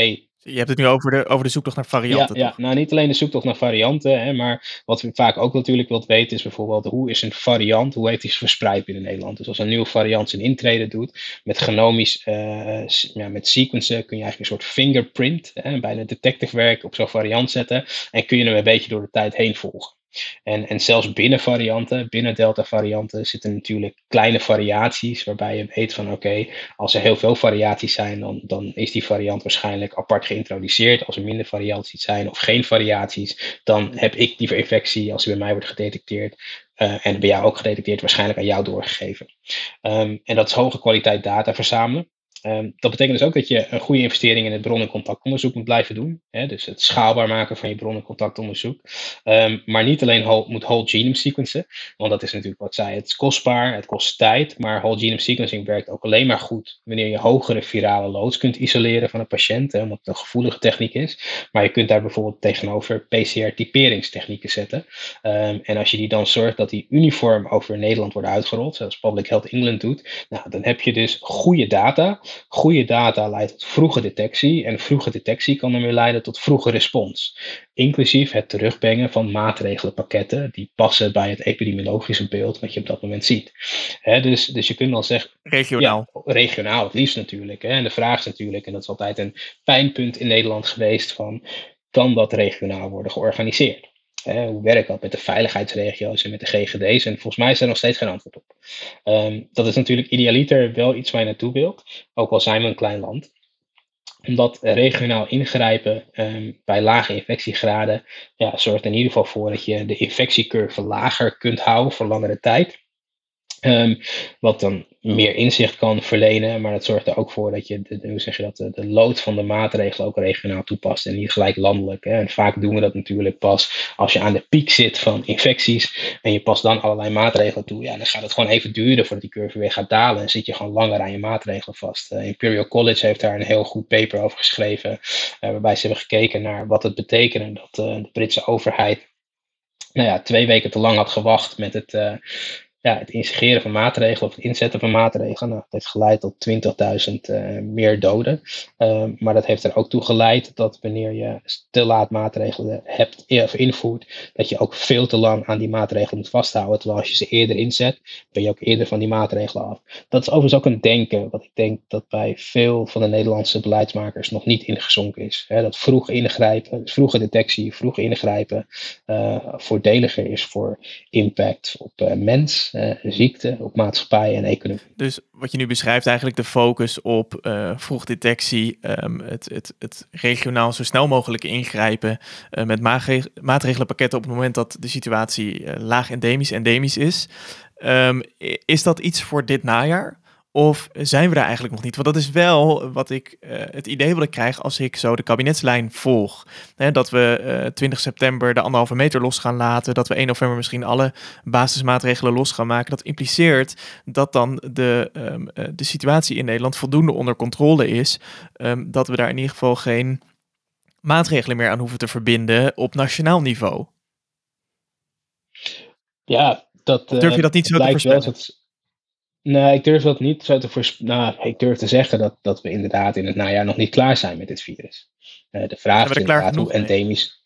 je hebt het nu over de, over de zoektocht naar varianten. Ja, ja, nou niet alleen de zoektocht naar varianten, hè, maar wat we vaak ook natuurlijk wilt weten is bijvoorbeeld hoe is een variant, hoe heeft die verspreid binnen Nederland. Dus als een nieuwe variant zijn intrede doet, met genomisch, uh, ja, met sequencen kun je eigenlijk een soort fingerprint, hè, bijna detective werk op zo'n variant zetten en kun je hem een beetje door de tijd heen volgen. En, en zelfs binnen varianten, binnen delta varianten, zitten natuurlijk kleine variaties waarbij je weet van oké, als er heel veel variaties zijn, dan, dan is die variant waarschijnlijk apart geïntroduceerd. Als er minder variaties zijn of geen variaties, dan heb ik die infectie, als die bij mij wordt gedetecteerd, uh, en bij jou ook gedetecteerd, waarschijnlijk aan jou doorgegeven. Um, en dat is hoge kwaliteit data verzamelen. Um, dat betekent dus ook dat je een goede investering in het bron- en contactonderzoek moet blijven doen. Hè? Dus het schaalbaar maken van je bron- en contactonderzoek. Um, maar niet alleen moet whole genome sequencen, want dat is natuurlijk wat zij. Het is kostbaar, het kost tijd, maar whole genome sequencing werkt ook alleen maar goed wanneer je hogere virale loads kunt isoleren van een patiënt, hè, omdat het een gevoelige techniek is. Maar je kunt daar bijvoorbeeld tegenover PCR-typeringstechnieken zetten. Um, en als je die dan zorgt dat die uniform over Nederland worden uitgerold, zoals Public Health England doet, nou, dan heb je dus goede data goede data leidt tot vroege detectie en vroege detectie kan dan weer leiden tot vroege respons. Inclusief het terugbrengen van maatregelenpakketten die passen bij het epidemiologische beeld wat je op dat moment ziet. dus, dus je kunt dan zeggen. Regionaal. Ja, regionaal, het liefst natuurlijk. En de vraag is natuurlijk, en dat is altijd een pijnpunt in Nederland geweest: van kan dat regionaal worden georganiseerd? Hoe werkt dat met de veiligheidsregio's en met de GGD's? En volgens mij is er nog steeds geen antwoord op. Um, dat is natuurlijk idealiter wel iets waar je naartoe wilt, ook al zijn we een klein land omdat regionaal ingrijpen um, bij lage infectiegraden ja, zorgt in ieder geval voor dat je de infectiecurve lager kunt houden voor langere tijd. Um, wat dan meer inzicht kan verlenen, maar dat zorgt er ook voor dat je, de, hoe zeg je dat, de, lood van de maatregelen ook regionaal toepast en niet gelijk landelijk. Hè. En vaak doen we dat natuurlijk pas als je aan de piek zit van infecties en je past dan allerlei maatregelen toe. Ja, dan gaat het gewoon even duren voordat die curve weer gaat dalen en zit je gewoon langer aan je maatregelen vast. Uh, Imperial College heeft daar een heel goed paper over geschreven, uh, waarbij ze hebben gekeken naar wat het betekende dat uh, de Britse overheid nou ja, twee weken te lang had gewacht met het ja, het insegneren van maatregelen of het inzetten van maatregelen, nou, dat heeft geleid tot 20.000 uh, eh, meer doden. Uh, maar dat heeft er ook toe geleid dat wanneer je te laat maatregelen hebt of invoert, dat je ook veel te lang aan die maatregelen moet vasthouden. Terwijl als je ze eerder inzet, ben je ook eerder van die maatregelen af. Dat is overigens ook een denken, wat ik denk dat bij veel van de Nederlandse beleidsmakers nog niet ingezonken is. Hè, dat vroeg ingrijpen, vroege detectie, vroeg ingrijpen, uh, voordeliger is voor impact op uh, mens uh, ziekte, op maatschappij en economie. Dus wat je nu beschrijft, eigenlijk de focus op uh, vroegdetectie, um, het, het, het regionaal zo snel mogelijk ingrijpen uh, met maatregelenpakketten op het moment dat de situatie laag endemisch, endemisch is. Um, is dat iets voor dit najaar? Of zijn we daar eigenlijk nog niet? Want dat is wel wat ik, uh, het idee wat ik krijg als ik zo de kabinetslijn volg. Dat we uh, eh, 20 september de anderhalve meter los gaan laten. Dat we 1 november misschien alle basismaatregelen los gaan maken. Dat impliceert dat dan de, um, uh, de situatie in Nederland voldoende onder controle is. Um, dat we daar in ieder geval geen maatregelen meer aan hoeven te verbinden op nationaal niveau. Ja, dat. durf je dat niet zo te voorspellen? Nee, ik durf dat niet zo te voorspellen. Nou, ik durf te zeggen dat, dat we inderdaad in het najaar nog niet klaar zijn met dit virus. Uh, de vraag is inderdaad hoe endemisch.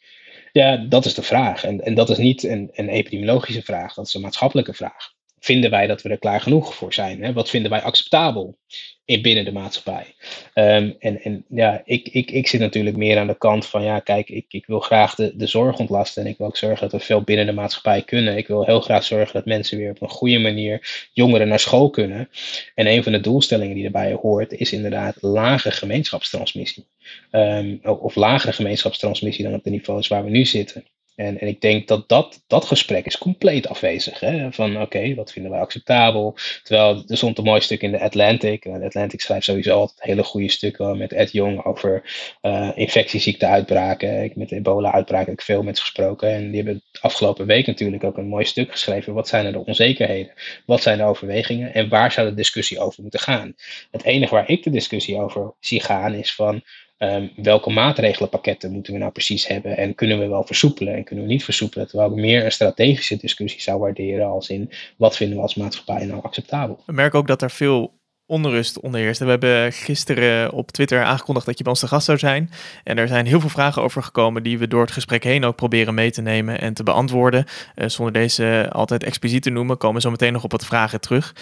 Ja, dat is de vraag. En, en dat is niet een, een epidemiologische vraag, dat is een maatschappelijke vraag vinden wij dat we er klaar genoeg voor zijn? Hè? Wat vinden wij acceptabel in binnen de maatschappij? Um, en, en ja, ik, ik, ik zit natuurlijk meer aan de kant van, ja, kijk, ik, ik wil graag de, de zorg ontlasten en ik wil ook zorgen dat we veel binnen de maatschappij kunnen. Ik wil heel graag zorgen dat mensen weer op een goede manier, jongeren naar school kunnen. En een van de doelstellingen die erbij hoort, is inderdaad lage gemeenschapstransmissie. Um, of lagere gemeenschapstransmissie dan op de niveaus waar we nu zitten. En, en ik denk dat dat, dat gesprek is compleet afwezig. Hè? Van oké, wat vinden wij acceptabel? Terwijl er stond een mooi stuk in de Atlantic. De Atlantic schrijft sowieso altijd hele goede stukken met Ed Jong over uh, infectieziekte-uitbraken. Ik met ebola-uitbraken heb ik veel met gesproken. En die hebben afgelopen week natuurlijk ook een mooi stuk geschreven. Wat zijn er de onzekerheden? Wat zijn de overwegingen? En waar zou de discussie over moeten gaan? Het enige waar ik de discussie over zie gaan is van Um, welke maatregelenpakketten moeten we nou precies hebben en kunnen we wel versoepelen en kunnen we niet versoepelen, terwijl ik meer een strategische discussie zou waarderen als in wat vinden we als maatschappij nou acceptabel. We merken ook dat er veel onrust onderheerst. We hebben gisteren op Twitter aangekondigd dat je bij ons te gast zou zijn. En er zijn heel veel vragen over gekomen die we door het gesprek heen ook proberen mee te nemen en te beantwoorden. Uh, zonder deze altijd expliciet te noemen, komen we zo meteen nog op wat vragen terug.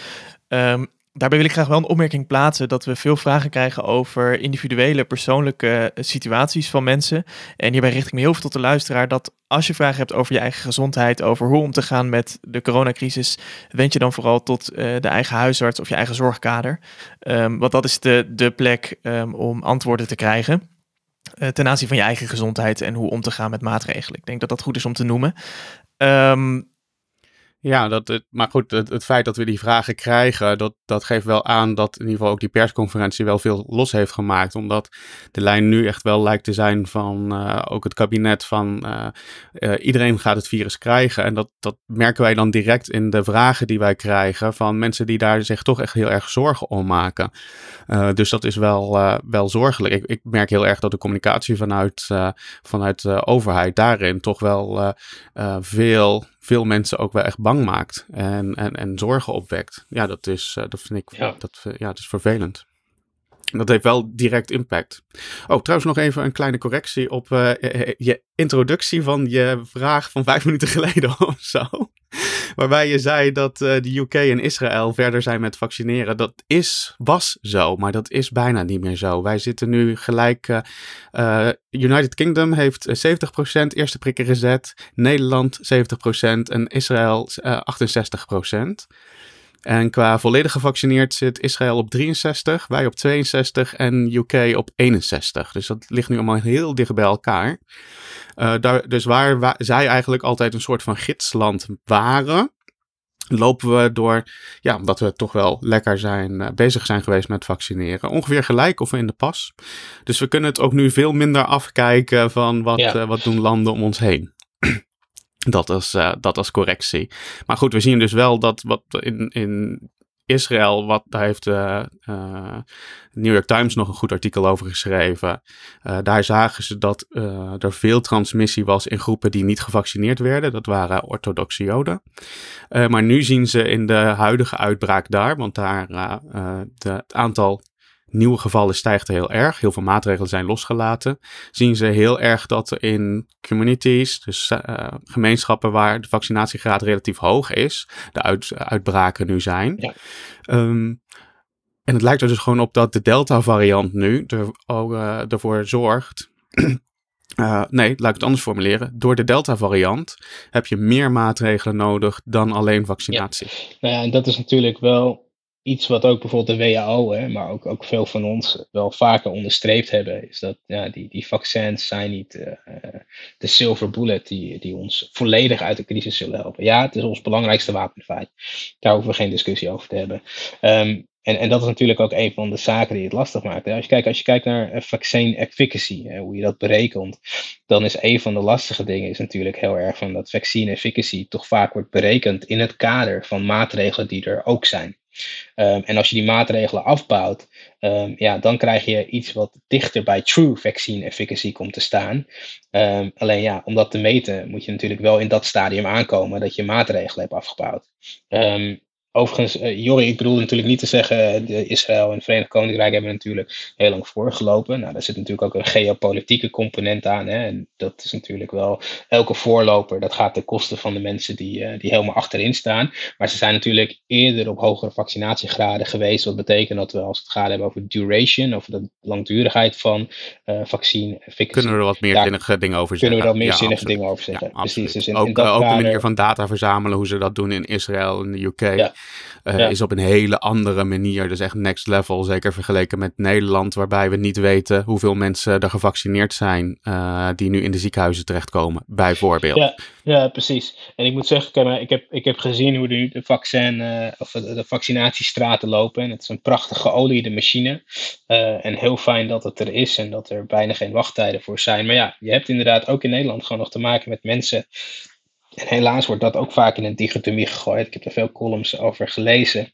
Um, daarbij wil ik graag wel een opmerking plaatsen dat we veel vragen krijgen over individuele, persoonlijke eh, situaties van mensen. En hierbij richt ik me heel veel tot de luisteraar dat als je vragen hebt over je eigen gezondheid, over hoe om te gaan met de coronacrisis, wend je dan vooral tot uh, de eigen huisarts of je eigen zorgkader. Um, want dat is de, de plek um, om antwoorden te krijgen. Uh, ten aanzien van je eigen gezondheid en hoe om te gaan met maatregelen. Ik denk dat dat goed is om te noemen. Um, ja, dat, maar goed, het, feit dat we die vragen krijgen, dat, dat geeft wel aan dat in ieder geval ook die persconferentie wel veel los heeft gemaakt. Omdat de lijn nu echt wel lijkt te zijn van uh, ook het kabinet van uh, uh, iedereen gaat het virus krijgen. En dat, dat merken wij dan direct in de vragen die wij krijgen van mensen die daar zich toch echt heel erg zorgen om maken. dus dat is wel, wel zorgelijk. Ik, ik merk heel erg dat de communicatie vanuit, vanuit de overheid daarin toch wel veel veel mensen ook wel echt bang maakt en, en, en zorgen opwekt. Ja, dat is, uh, dat vind ik, ja. Dat, uh, ja, dat is vervelend. Dat heeft wel direct impact. Oh, trouwens nog even een kleine correctie op uh, je introductie van je vraag van vijf minuten geleden of zo. Waarbij je zei dat uh, de UK en Israël verder zijn met vaccineren. Dat is, was zo, maar dat is bijna niet meer zo. Wij zitten nu gelijk. Uh, United Kingdom heeft 70% eerste prikken gezet. Nederland 70% en Israël 68%. En qua volledig gevaccineerd zit Israël op 63, wij op 62 en UK op 61. Dus dat ligt nu allemaal heel dicht bij elkaar. Uh, daar, dus waar, zij eigenlijk altijd een soort van gidsland waren, lopen we door, ja, omdat we toch wel lekker zijn, uh, bezig zijn geweest met vaccineren. Ongeveer gelijk of in de pas. Dus we kunnen het ook nu veel minder afkijken van wat, ja. uh, wat doen landen om ons heen. Dat als, uh, dat als correctie. Maar goed, we zien dus wel dat wat in, in Israël, wat, daar heeft uh, uh, New York Times nog een goed artikel over geschreven. daar zagen ze dat er veel transmissie was in groepen die niet gevaccineerd werden. Dat waren orthodoxe Joden. maar nu zien ze in de huidige uitbraak daar, want daar de, het aantal nieuwe gevallen stijgt heel erg. Heel veel maatregelen zijn losgelaten. Zien ze heel erg dat in communities, dus uh, gemeenschappen waar de vaccinatiegraad relatief hoog is, de uit, uitbraken nu zijn. Ja. Um, en het lijkt er dus gewoon op dat de Delta-variant nu er, uh, ervoor zorgt. Uh, nee, laat ik het anders formuleren. Door de Delta-variant heb je meer maatregelen nodig dan alleen vaccinatie. Ja. Nou ja, en dat is natuurlijk wel iets wat ook bijvoorbeeld de WHO, hè, maar ook, ook veel van ons wel vaker onderstreept hebben, is dat ja, die, die vaccins zijn niet uh, de silver bullet die, die ons volledig uit de crisis zullen helpen. Ja, het is ons belangrijkste wapenfeit. Daar hoeven we geen discussie over te hebben. Um, en, en dat is natuurlijk ook een van de zaken die het lastig maakt. Als je kijkt, als je kijkt naar vaccin efficacy, hoe je dat berekent, dan is een van de lastige dingen is natuurlijk heel erg van dat vaccine efficacy toch vaak wordt berekend in het kader van maatregelen die er ook zijn. Um, en als je die maatregelen afbouwt, um, ja, dan krijg je iets wat dichter bij true vaccine efficacy komt te staan. Um, alleen ja, om dat te meten moet je natuurlijk wel in dat stadium aankomen dat je maatregelen hebt afgebouwd. Overigens, uh, Jorri, ik bedoel natuurlijk niet te zeggen, de Israël en het Verenigd Koninkrijk hebben natuurlijk heel lang voorgelopen. Nou, daar zit natuurlijk ook een geopolitieke component aan. Hè? En dat is natuurlijk wel, elke voorloper, dat gaat ten koste van de mensen die, uh, die helemaal achterin staan. Maar ze zijn natuurlijk eerder op hogere vaccinatiegraden geweest. Wat betekent dat we, als het gaat hebben over duration, over de langdurigheid van uh, vaccine efficacy. Kunnen we er wat meer zinnige dingen over Kunnen zeggen? we er meer Ja, zinnige absoluut. dingen over zeggen. Ja, Precies. Dus in, ook in dat eh, ook manier van data verzamelen, hoe ze dat doen in Israël en de UK, Ja. Eh, Ja. is op een hele andere manier. Dus echt next level, zeker vergeleken met Nederland, waarbij we niet weten hoeveel mensen er gevaccineerd zijn eh, die nu in de ziekenhuizen terechtkomen, bijvoorbeeld. Ja, ja, precies. En ik moet zeggen, ik, heb, ik heb gezien hoe nu de, vaccin, eh, of de, vaccinatiestraten lopen. En het is een prachtig geoliede machine. En heel fijn dat het er is en dat er bijna geen wachttijden voor zijn. Maar ja, je hebt inderdaad ook in Nederland gewoon nog te maken met mensen. En helaas wordt dat ook vaak in een dichotomie gegooid. Ik heb er veel columns over gelezen.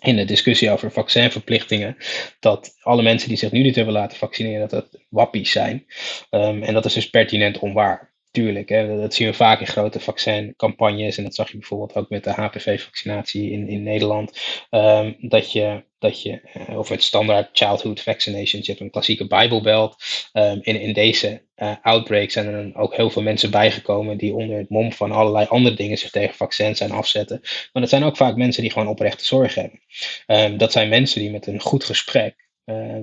In de discussie over vaccinverplichtingen. Dat alle mensen die zich nu niet hebben laten vaccineren, dat dat wappies zijn. Ehm, en dat is dus pertinent onwaar. Tuurlijk, hè, dat zien we vaak in grote vaccincampagnes. En dat zag je bijvoorbeeld ook met de HPV-vaccinatie in, in Nederland. Ehm, dat je, dat je eh, of het standaard childhood vaccinations, je hebt een klassieke Bijbelbelt. Ehm, in, in deze eh, outbreak zijn er dan ook heel veel mensen bijgekomen die onder het mom van allerlei andere dingen zich tegen vaccins zijn afzetten. Maar dat zijn ook vaak mensen die gewoon oprechte zorg hebben. Ehm, dat zijn mensen die met een goed gesprek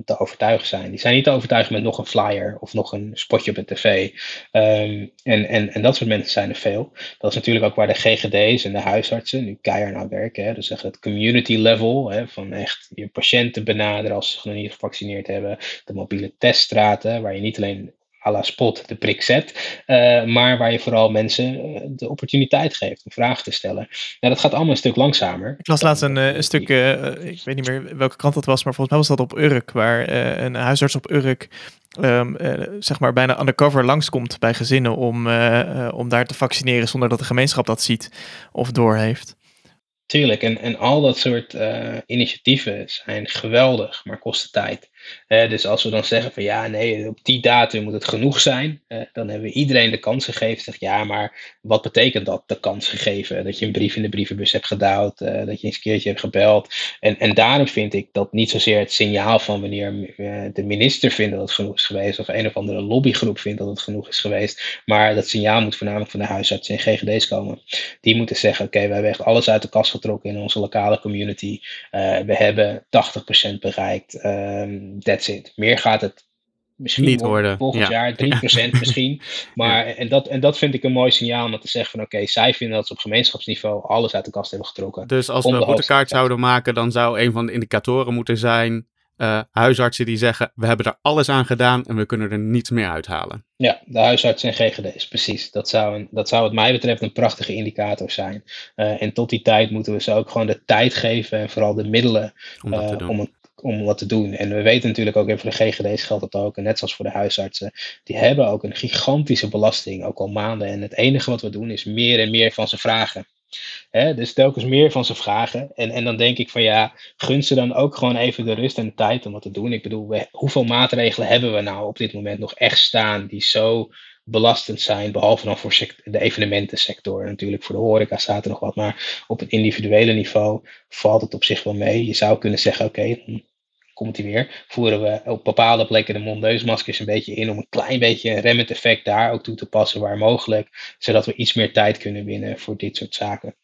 te overtuigen zijn. Die zijn niet te overtuigen met nog een flyer of nog een spotje op de tv. Ehm, en, en, en dat soort mensen zijn er veel. Dat is natuurlijk ook waar de GGD's en de huisartsen nu keihard aan werken. Hè. Dus echt het community level, hè, van echt je patiënten benaderen als ze nog niet gevaccineerd hebben. De mobiele teststraten, waar je niet alleen à la spot de prik zet, eh, maar waar je vooral mensen eh, de opportuniteit geeft om vragen te stellen. Nou, dat gaat allemaal een stuk langzamer. Ik las laatst een, eh, een stuk, ik weet niet meer welke krant dat was, maar volgens mij was dat op Urk, waar een huisarts op Urk ehm, eh, zeg maar bijna undercover langskomt bij gezinnen om, om daar te vaccineren zonder dat de gemeenschap dat ziet of doorheeft. Tuurlijk, en, en al dat soort initiatieven zijn geweldig, maar kosten tijd. Dus als we dan zeggen van ja, nee, op die datum moet het genoeg zijn, dan hebben we iedereen de kans gegeven. Zeg ja, maar wat betekent dat, de kans gegeven? Dat je een brief in de brievenbus hebt gedouwd, dat je eens een keertje hebt gebeld. En, en daarom vind ik dat niet zozeer het signaal van wanneer de minister vindt dat het genoeg is geweest, of een of andere lobbygroep vindt dat het genoeg is geweest, maar dat signaal moet voornamelijk van de huisartsen en GGD's komen. Die moeten zeggen, oké, we hebben echt alles uit de kast getrokken in onze lokale community. Uh, we hebben 80% bereikt. Um, that's it. Meer gaat het misschien niet worden. Volgend jaar 3% misschien. Maar, en, dat, en dat vind ik een mooi signaal om te zeggen van oké, zij vinden dat ze op gemeenschapsniveau alles uit de kast hebben getrokken. Dus als we een routekaart zouden maken, dan zou een van de indicatoren moeten zijn uh, huisartsen die zeggen: We hebben er alles aan gedaan en we kunnen er niets meer uithalen. Ja, de huisartsen en GGD's, precies. Dat zou, een, dat zou, wat mij betreft, een prachtige indicator zijn. Uh, en tot die tijd moeten we ze ook gewoon de tijd geven en vooral de middelen om, uh, om, om wat te doen. En we weten natuurlijk ook, even voor de GGD's geldt dat ook, en net zoals voor de huisartsen, die hebben ook een gigantische belasting, ook al maanden. En het enige wat we doen is meer en meer van ze vragen. Hè, dus telkens meer van ze vragen. En, en dan denk ik van ja, gun ze dan ook gewoon even de rust en de tijd om wat te doen. Ik bedoel, hoeveel maatregelen hebben we nou op dit moment nog echt staan die zo belastend zijn, behalve dan voor de evenementensector. Natuurlijk voor de horeca staat er nog wat, maar op een individuele niveau valt het op zich wel mee. Je zou kunnen zeggen, oké, komt hij weer, voeren we op bepaalde plekken de mondeusmaskers een beetje in om een klein beetje een remmend effect daar ook toe te passen waar mogelijk, zodat we iets meer tijd kunnen winnen voor dit soort zaken.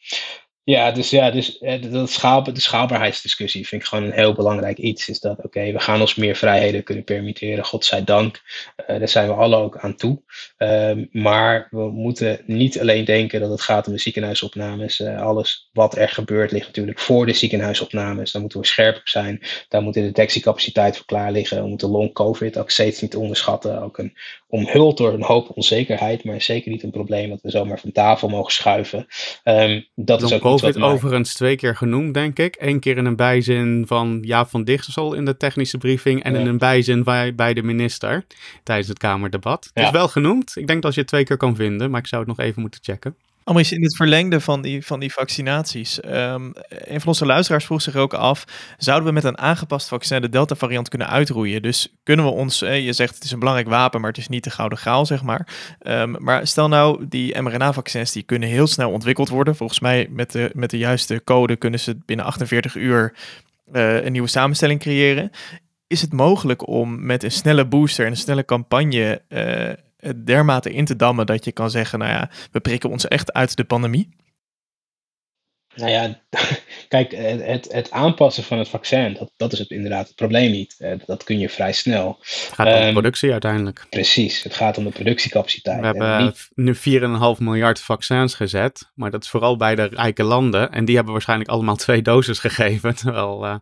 Ja, dus ja, dus eh, dat de schaalbaarheidsdiscussie vind ik gewoon een heel belangrijk iets. Is dat, oké, we gaan ons meer vrijheden kunnen permitteren, godzijdank. Uh, daar zijn we alle ook aan toe. Uh, maar we moeten niet alleen denken dat het gaat om de ziekenhuisopnames. Uh, alles wat er gebeurt ligt natuurlijk voor de ziekenhuisopnames. Daar moeten we scherp op zijn. Daar moet de detectiecapaciteit voor klaar liggen. We moeten long-covid ook steeds niet onderschatten. Ook een omhuld door een hoop onzekerheid, maar zeker niet een probleem dat we zomaar van tafel mogen schuiven. Um, dat is ook COVID overigens twee keer genoemd, denk ik. Eén keer in een bijzin van Jaap van Dichtersel in de technische briefing en in een bijzin bij, bij de minister tijdens het Kamerdebat. Het is wel genoemd. Ik denk dat je het twee keer kan vinden, maar ik zou het nog even moeten checken. Amries, in het verlengde van die, van die vaccinaties. Um, een van onze luisteraars vroeg zich ook af: zouden we met een aangepast vaccin de Delta-variant kunnen uitroeien? Dus kunnen we ons, eh, je zegt het is een belangrijk wapen, maar het is niet de gouden graal, zeg maar. Um, maar stel nou, die mRNA-vaccins die kunnen heel snel ontwikkeld worden. Volgens mij met de, met de juiste code kunnen ze binnen 48 uur uh, een nieuwe samenstelling creëren. Is het mogelijk om met een snelle booster en een snelle campagne. Uh, dermate in te dammen dat je kan zeggen, nou ja, we prikken ons echt uit de pandemie? Nou ja, kijk, het, het aanpassen van het vaccin, dat, dat is het inderdaad het probleem niet. Eh, dat kun je vrij snel. Het gaat om de ehm, productie uiteindelijk. Precies, het gaat om de productiecapaciteit. We hebben nu 4,5 miljard vaccins gezet, maar dat is vooral bij de rijke landen. En die hebben waarschijnlijk allemaal twee doses gegeven. Terwijl uh,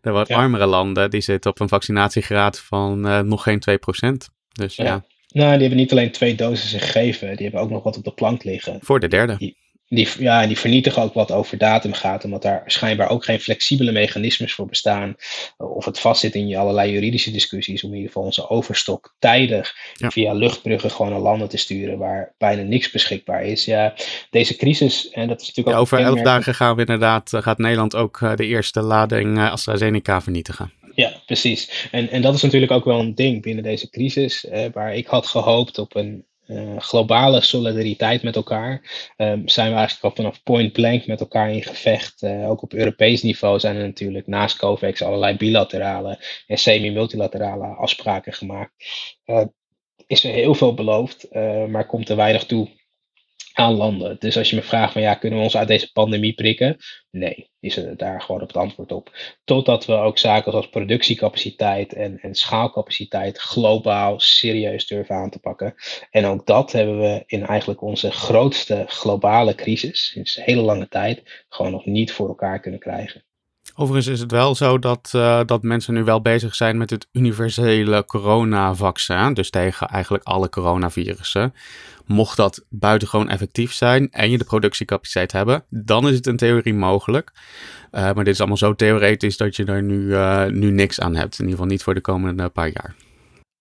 de wat armere landen, die zitten op een vaccinatiegraad van uh, nog geen 2%. Dus ja. ja. Nou, die hebben niet alleen twee doses gegeven, die hebben ook nog wat op de plank liggen. Voor de derde. Die, die, ja, die vernietigen ook wat over datum gaat, omdat daar schijnbaar ook geen flexibele mechanismes voor bestaan. Of het vastzit in allerlei juridische discussies, om in ieder geval onze overstok tijdig via luchtbruggen gewoon naar landen te sturen waar bijna niks beschikbaar is. Ja, deze crisis, en dat is natuurlijk ja, Over elf dagen gaan we inderdaad, eh, gaat Nederland ook eh, de eerste lading eh, AstraZeneca vernietigen. Ja, precies. En, en dat is natuurlijk ook wel een ding binnen deze crisis, eh, waar ik had gehoopt op een uh, globale solidariteit met elkaar. Um, zijn we eigenlijk al vanaf point blank met elkaar in gevecht. Uh, ook op Europees niveau zijn er natuurlijk naast COVAX allerlei bilaterale en semi-multilaterale afspraken gemaakt. Uh, is er heel veel beloofd, maar komt er weinig toe aan landen. Dus als je me vraagt van ja, kunnen we ons uit deze pandemie prikken? Nee, is er daar gewoon op het antwoord op. Totdat we ook zaken zoals productiecapaciteit en, en schaalcapaciteit globaal serieus durven aan te pakken. En ook dat hebben we in eigenlijk onze grootste globale crisis, sinds hele lange tijd, gewoon nog niet voor elkaar kunnen krijgen. Overigens is het wel zo dat, uh, dat mensen nu wel bezig zijn met het universele coronavaccin. Dus tegen eigenlijk alle coronavirussen. Mocht dat buitengewoon effectief zijn en je de productiecapaciteit hebben, dan is het in theorie mogelijk. Uh, maar dit is allemaal zo theoretisch dat je er nu, uh, nu niks aan hebt. In ieder geval niet voor de komende paar jaar.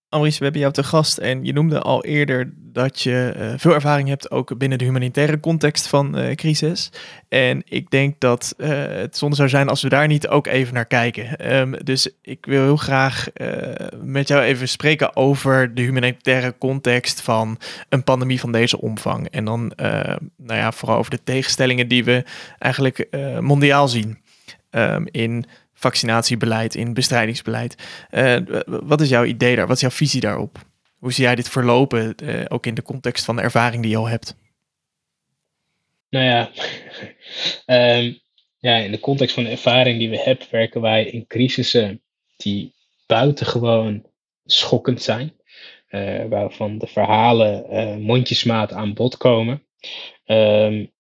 Amries, we hebben jou te gast en je noemde al eerder dat je uh, veel ervaring hebt ook binnen de humanitaire context van uh, crisis. En ik denk dat uh, het zonde zou zijn als we daar niet ook even naar kijken. Um, dus ik wil heel graag met jou even spreken over de humanitaire context van een pandemie van deze omvang. En dan nou ja, vooral over de tegenstellingen die we eigenlijk mondiaal zien um, in vaccinatiebeleid, in bestrijdingsbeleid. Uh, wat is jouw idee daar? Wat is jouw visie daarop? Hoe zie jij dit verlopen, uh, ook in de context van de ervaring die je al hebt? Nou ja, um, ja, in de context van de ervaring die we hebben, werken wij in crisissen die buitengewoon schokkend zijn. Uh, waarvan de verhalen mondjesmaat aan bod komen. Um,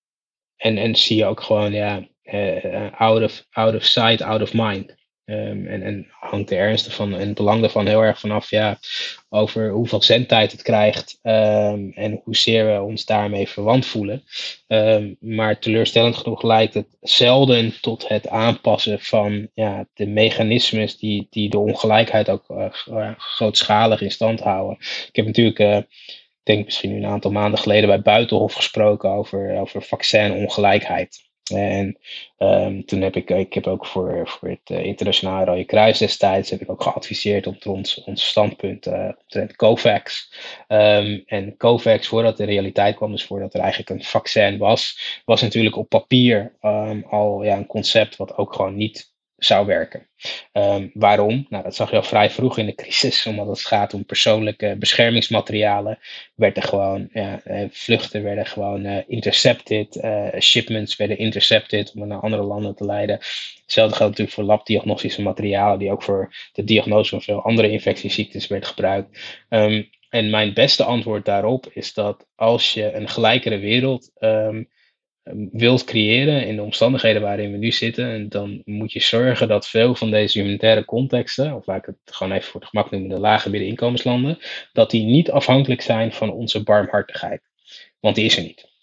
en, en zie je ook gewoon, ja, out, of, out of sight, out of mind. Um, en, en hangt de ernst ervan en het belang ervan heel erg vanaf ja, over hoeveel zendtijd het krijgt um, en hoezeer we ons daarmee verwant voelen. Um, maar teleurstellend genoeg lijkt het zelden tot het aanpassen van ja, de mechanismes die, die de ongelijkheid ook uh, grootschalig in stand houden. Ik heb natuurlijk. Ik denk misschien nu een aantal maanden geleden bij Buitenhof gesproken over, over vaccinongelijkheid. En um, toen heb ik, ik heb ook voor, voor het uh, Internationale Rode Kruis destijds, heb ik ook geadviseerd op ons, ons standpunt uh, COVAX. Um, en COVAX, voordat de realiteit kwam, dus voordat er eigenlijk een vaccin was, was natuurlijk op papier um, al ja, een concept wat ook gewoon niet zou werken. Um, waarom? Nou, dat zag je al vrij vroeg in de crisis, omdat het gaat om persoonlijke beschermingsmaterialen. Werden gewoon, ja, eh, vluchten werden gewoon uh, intercepted, uh, shipments werden intercepted om naar andere landen te leiden. Hetzelfde geldt natuurlijk voor labdiagnostische materialen, die ook voor de diagnose van veel andere infectieziektes werden gebruikt. Um, en mijn beste antwoord daarop is dat als je een gelijkere wereld Ehm, wilt creëren in de omstandigheden waarin we nu zitten, en dan moet je zorgen dat veel van deze humanitaire contexten, of laat ik het gewoon even voor het gemak noemen, de lage middeninkomenslanden, dat die niet afhankelijk zijn van onze barmhartigheid. Want die is er niet.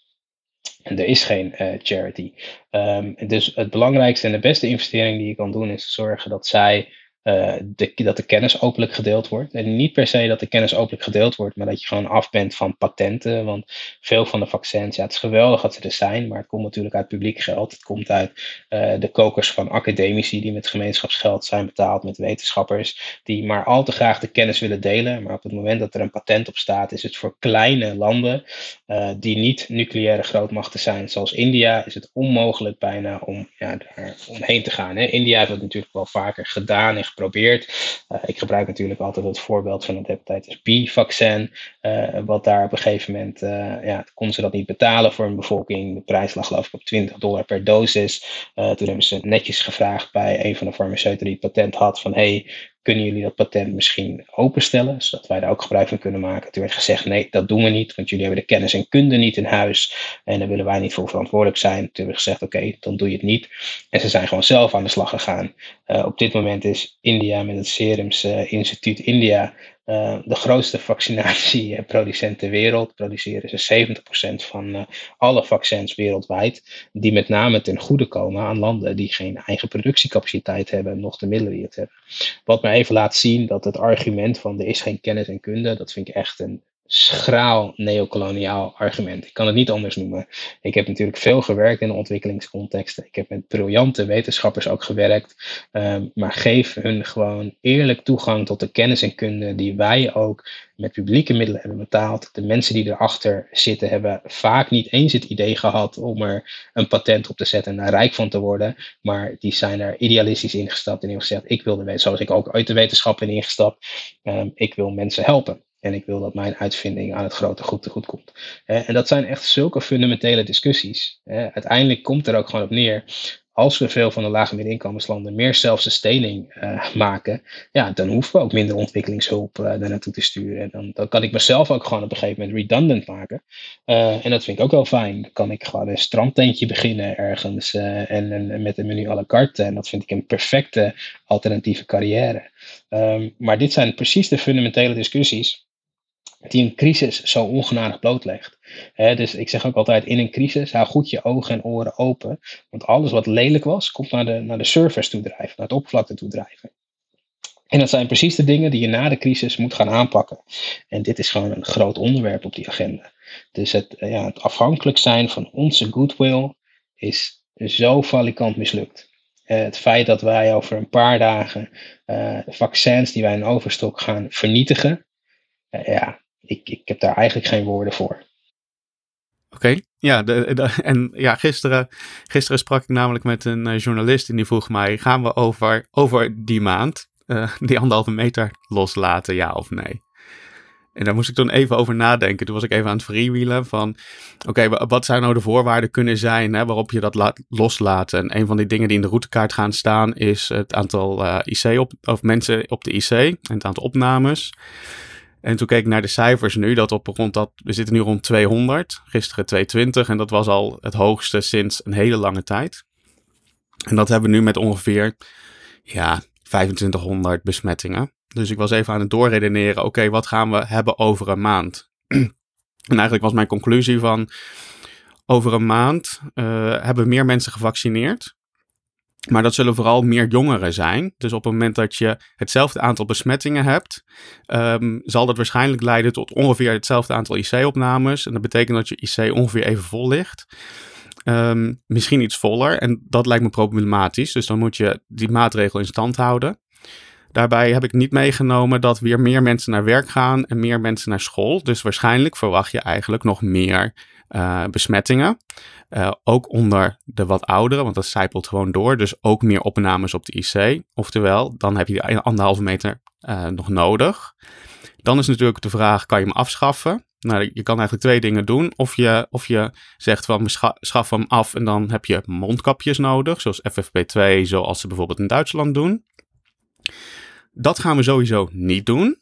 En er is geen uh, charity. Um, dus het belangrijkste en de beste investering die je kan doen is zorgen dat zij de, dat de kennis openlijk gedeeld wordt. En niet per se dat de kennis openlijk gedeeld wordt, maar dat je gewoon af bent van patenten. Want veel van de vaccins, ja, het is geweldig dat ze er zijn, maar het komt natuurlijk uit publiek geld. Het komt uit uh, de kokers van academici die met gemeenschapsgeld zijn betaald, met wetenschappers die maar al te graag de kennis willen delen. Maar op het moment dat er een patent op staat, is het voor kleine landen uh, die niet nucleaire grootmachten zijn, zoals India, is het onmogelijk bijna om ja, daar omheen te gaan. Hè. India heeft het natuurlijk wel vaker gedaan en geprobeerd. Uh, ik gebruik natuurlijk altijd het voorbeeld van het hepatitis B-vaccin. Uh, wat daar op een gegeven moment, uh, ja, konden ze dat niet betalen voor een bevolking. De prijs lag geloof ik op 20 dollar per dosis. toen hebben ze netjes gevraagd bij een van de farmaceuten die het patent had van hey, kunnen jullie dat patent misschien openstellen, zodat wij daar ook gebruik van kunnen maken. Toen werd gezegd, nee, dat doen we niet, want jullie hebben de kennis en kunde niet in huis en daar willen wij niet voor verantwoordelijk zijn. Toen hebben we gezegd, oké, dan doe je het niet. En ze zijn gewoon zelf aan de slag gegaan. Uh, op dit moment is India met het Serums uh, Instituut India uh, de grootste vaccinatieproducent ter wereld. Produceren ze 70% van uh, alle vaccins wereldwijd. Die met name ten goede komen aan landen die geen eigen productiecapaciteit hebben. Nog de middelen die het hebben. Wat me even laat zien dat het argument van er is geen kennis en kunde. Dat vind ik echt een schraal neocoloniaal argument. Ik kan het niet anders noemen. Ik heb natuurlijk veel gewerkt in ontwikkelingscontexten. Ik heb met briljante wetenschappers ook gewerkt. Um, maar geef hun gewoon eerlijk toegang tot de kennis en kunde die wij ook met publieke middelen hebben betaald. De mensen die erachter zitten hebben vaak niet eens het idee gehad om er een patent op te zetten en daar rijk van te worden. Maar die zijn er idealistisch ingestapt en hebben gezegd, ik wil de wetenschap, zoals ik ook uit de wetenschap ben ingestapt, um, ik wil mensen helpen. En ik wil dat mijn uitvinding aan het grote goed te goed komt. En dat zijn echt zulke fundamentele discussies. Uiteindelijk komt er ook gewoon op neer. Als we veel van de lage middeninkomenslanden meer self-sustaining uh, maken, ja, dan hoeven we ook minder ontwikkelingshulp uh, daar naartoe te sturen. En dan, dan kan ik mezelf ook gewoon op een gegeven moment redundant maken. Uh, en dat vind ik ook wel fijn. Dan kan ik gewoon een strandtentje beginnen ergens en, en, met een menu à la carte. En dat vind ik een perfecte alternatieve carrière. Um, maar dit zijn precies de fundamentele discussies die een crisis zo ongenadig blootlegt. dus ik zeg ook altijd, in een crisis, hou goed je ogen en oren open. Want alles wat lelijk was, komt naar de, naar de surface toe drijven, naar het oppervlakte toe drijven. En dat zijn precies de dingen die je na de crisis moet gaan aanpakken. En dit is gewoon een groot onderwerp op die agenda. Dus het, ja, het afhankelijk zijn van onze goodwill is zo valikant mislukt. Uh, het feit dat wij over een paar dagen uh, vaccins die wij in overstok gaan vernietigen, ja, ik, ik heb daar eigenlijk geen woorden voor. Oké, ja, de, en ja, gisteren, gisteren sprak ik namelijk met een journalist en die vroeg mij: gaan we over, over die maand die anderhalve meter loslaten, ja of nee? En daar moest ik toen even over nadenken. Toen was ik even aan het freewheelen van... Oké, wat zou nou de voorwaarden kunnen zijn hè, waarop je dat laat loslaten? En een van die dingen die in de routekaart gaan staan... is het aantal uh, IC op, of mensen op de IC en het aantal opnames. En toen keek ik naar de cijfers nu, dat op rond dat... We zitten nu rond 200, gisteren 220 en dat was al het hoogste sinds een hele lange tijd. En dat hebben we nu met ongeveer, ja, 2500 besmettingen. Dus ik was even aan het doorredeneren. Oké, wat gaan we hebben over een maand? en eigenlijk was mijn conclusie van... Over een maand uh, hebben meer mensen gevaccineerd. Maar dat zullen vooral meer jongeren zijn. Dus op het moment dat je hetzelfde aantal besmettingen hebt, um, zal dat waarschijnlijk leiden tot ongeveer hetzelfde aantal IC-opnames. En dat betekent dat je IC ongeveer even vol ligt. Um, misschien iets voller. En dat lijkt me problematisch. Dus dan moet je die maatregel in stand houden. Daarbij heb ik niet meegenomen dat weer meer mensen naar werk gaan en meer mensen naar school. Dus waarschijnlijk verwacht je eigenlijk nog meer uh, besmettingen. Uh, ook onder de wat ouderen, want dat zijpelt gewoon door. Dus ook meer opnames op de IC. Oftewel, dan heb je die anderhalve meter uh, nog nodig. Dan is natuurlijk de vraag, kan je hem afschaffen? Nou, je kan eigenlijk twee dingen doen. Of je, of je zegt van, schaf hem af en dan heb je mondkapjes nodig, zoals FFP2, zoals ze bijvoorbeeld in Duitsland doen. Dat gaan we sowieso niet doen.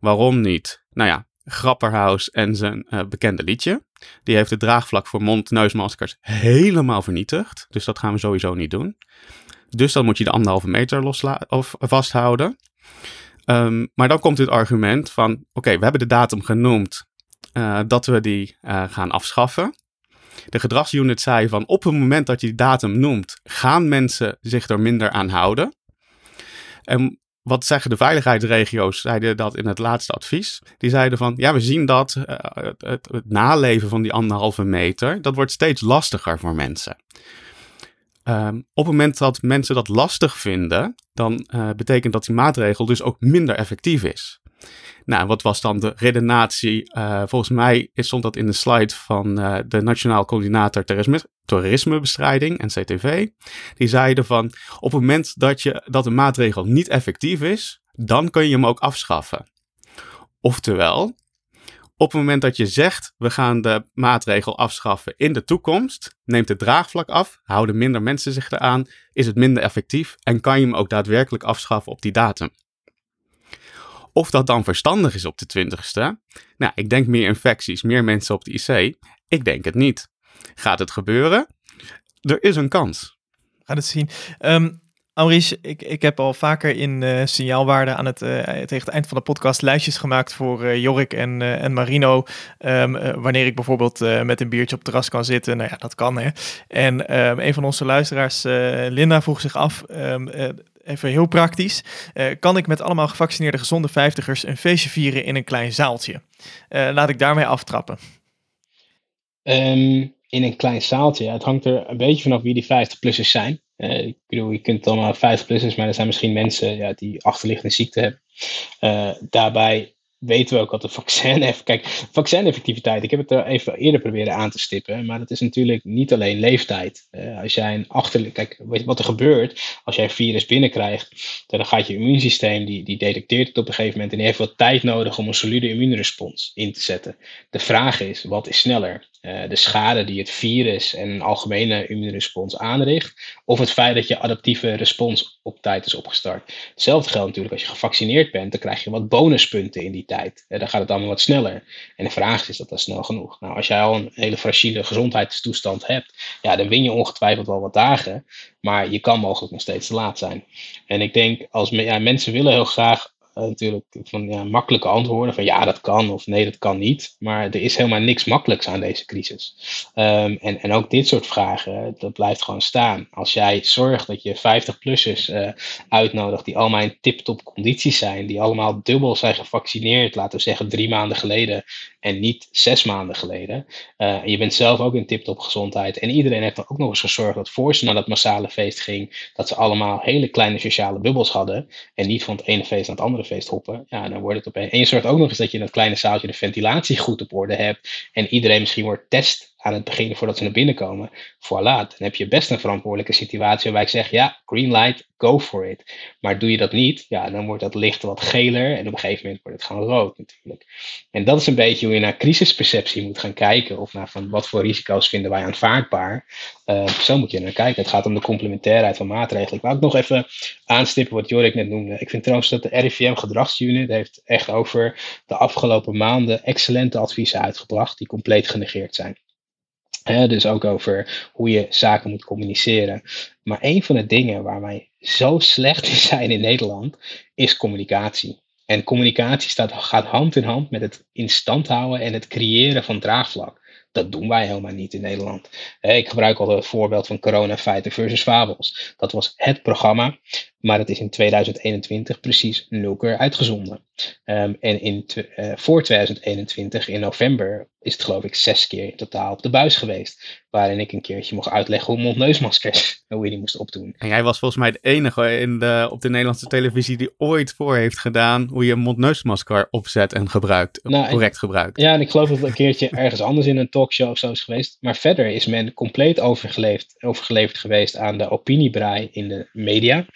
Waarom niet? Nou ja, Grapperhaus en zijn bekende liedje. Die heeft het draagvlak voor mond-neusmaskers helemaal vernietigd. Dus dat gaan we sowieso niet doen. Dus dan moet je de anderhalve meter of vasthouden. Um, maar dan komt het argument van: oké, we hebben de datum genoemd uh, dat we die uh, gaan afschaffen. De gedragsunit zei van op het moment dat je die datum noemt, gaan mensen zich er minder aan houden. En wat zeggen de veiligheidsregio's? Zeiden dat in het laatste advies. Die zeiden van, ja, we zien dat uh, het, naleven van die anderhalve meter, dat wordt steeds lastiger voor mensen. Um, op het moment dat mensen dat lastig vinden, dan uh, betekent dat die maatregel dus ook minder effectief is. Nou, wat was dan de redenatie? Uh, volgens mij stond dat in de slide van uh, de Nationaal Coördinator Terrorisme, Terrorismebestrijding, NCTV. Die zeiden van, op het moment dat, je, dat een maatregel niet effectief is, dan kun je hem ook afschaffen. Oftewel, op het moment dat je zegt, we gaan de maatregel afschaffen in de toekomst, neemt het draagvlak af, houden minder mensen zich eraan, is het minder effectief en kan je hem ook daadwerkelijk afschaffen op die datum. Of dat dan verstandig is op de 20ste? Nou, ik denk meer infecties, meer mensen op de IC. Ik denk het niet. Gaat het gebeuren? Er is een kans. Gaat het zien. Um, Maurice, ik, ik heb al vaker in uh, signaalwaarde aan het, uh, tegen het eind van de podcast lijstjes gemaakt voor uh, Jorik en, en Marino. Um, wanneer ik bijvoorbeeld met een biertje op het terras kan zitten. Nou ja, dat kan hè. En um, een van onze luisteraars, Linda, vroeg zich af even heel praktisch. Uh, kan ik met allemaal gevaccineerde gezonde vijftigers een feestje vieren in een klein zaaltje? Uh, laat ik daarmee aftrappen. Um, in een klein zaaltje. Ja, het hangt er een beetje vanaf wie die 50-plussers zijn. Uh, ik bedoel, je kunt allemaal 50-plussers, maar er zijn misschien mensen ja, die achterliggende ziekte hebben. daarbij weten we ook dat de vaccin Kijk, vaccineffectiviteit, ik heb het er even eerder proberen aan te stippen, maar dat is natuurlijk niet alleen leeftijd. Uh, als jij een achter, kijk, wat er gebeurt als jij een virus binnenkrijgt, dan gaat je immuunsysteem, die, die detecteert het op een gegeven moment en die heeft wat tijd nodig om een solide immuunrespons in te zetten. De vraag is, wat is sneller? Uh, de schade die het virus en een algemene immuunrespons aanricht, of het feit dat je adaptieve respons op tijd is opgestart. Hetzelfde geldt natuurlijk als je gevaccineerd bent, dan krijg je wat bonuspunten in die tijd. Uh, dan gaat het allemaal wat sneller. En de vraag is, is dat dat snel genoeg? Nou, als jij al een hele fragiele gezondheidstoestand hebt, ja, dan win je ongetwijfeld wel wat dagen, maar je kan mogelijk nog steeds te laat zijn. En ik denk, als mensen willen heel graag eh, natuurlijk van ja, makkelijke antwoorden van ja, dat kan of nee, dat kan niet. Maar er is helemaal niks makkelijks aan deze crisis. Ehm, en, en ook dit soort vragen, dat blijft gewoon staan. Als jij zorgt dat je 50-plussers uh, uitnodigt die allemaal in tip-top condities zijn, die allemaal dubbel zijn gevaccineerd, laten we zeggen drie maanden geleden en niet zes maanden geleden. Uh, je bent zelf ook in tip-top gezondheid. En iedereen heeft er ook nog eens gezorgd dat voor ze naar dat massale feest ging, dat ze allemaal hele kleine sociale bubbels hadden. En niet van het ene feest naar het andere feest hoppen. Ja, dan wordt het opeens. En je zorgt ook nog eens dat je in dat kleine zaaltje de ventilatie goed op orde hebt. En iedereen misschien wordt test aan het begin voordat ze naar binnen komen. Voilà, dan heb je best een verantwoordelijke situatie waarbij ik zeg, ja, green light, go for it. Maar doe je dat niet, ja, dan wordt dat licht wat geler en op een gegeven moment wordt het gewoon rood natuurlijk. En dat is een beetje hoe je naar crisisperceptie moet gaan kijken of naar van wat voor risico's vinden wij aanvaardbaar. Uh, zo moet je naar kijken. Het gaat om de complementairheid van maatregelen. Ik wou ook nog even aanstippen wat Jorik net noemde. Ik vind trouwens dat de RIVM gedragsunit heeft echt over de afgelopen maanden excellente adviezen uitgebracht die compleet genegeerd zijn dus ook over hoe je zaken moet communiceren. Maar een van de dingen waar wij zo slecht in zijn in Nederland is communicatie. En communicatie staat, gaat hand in hand met het in stand houden en het creëren van draagvlak. Dat doen wij helemaal niet in Nederland. Ik gebruik al het voorbeeld van corona feiten versus fabels. Dat was het programma, maar het is in 2021 precies nul keer uitgezonden. Um, en in uh, voor 2021, in november, is het geloof ik zes keer in totaal op de buis geweest. Waarin ik een keertje mocht uitleggen hoe mondneusmaskers, hoe je die moest opdoen. En jij was volgens mij de enige in de, op de Nederlandse televisie die ooit voor heeft gedaan hoe je een mondneusmasker opzet en gebruikt, nou, correct gebruikt. Ja, en ik geloof dat het een keertje ergens anders in een talkshow of zo is geweest. Maar verder is men compleet overgeleverd, overgeleverd geweest aan de opiniebrei in de media.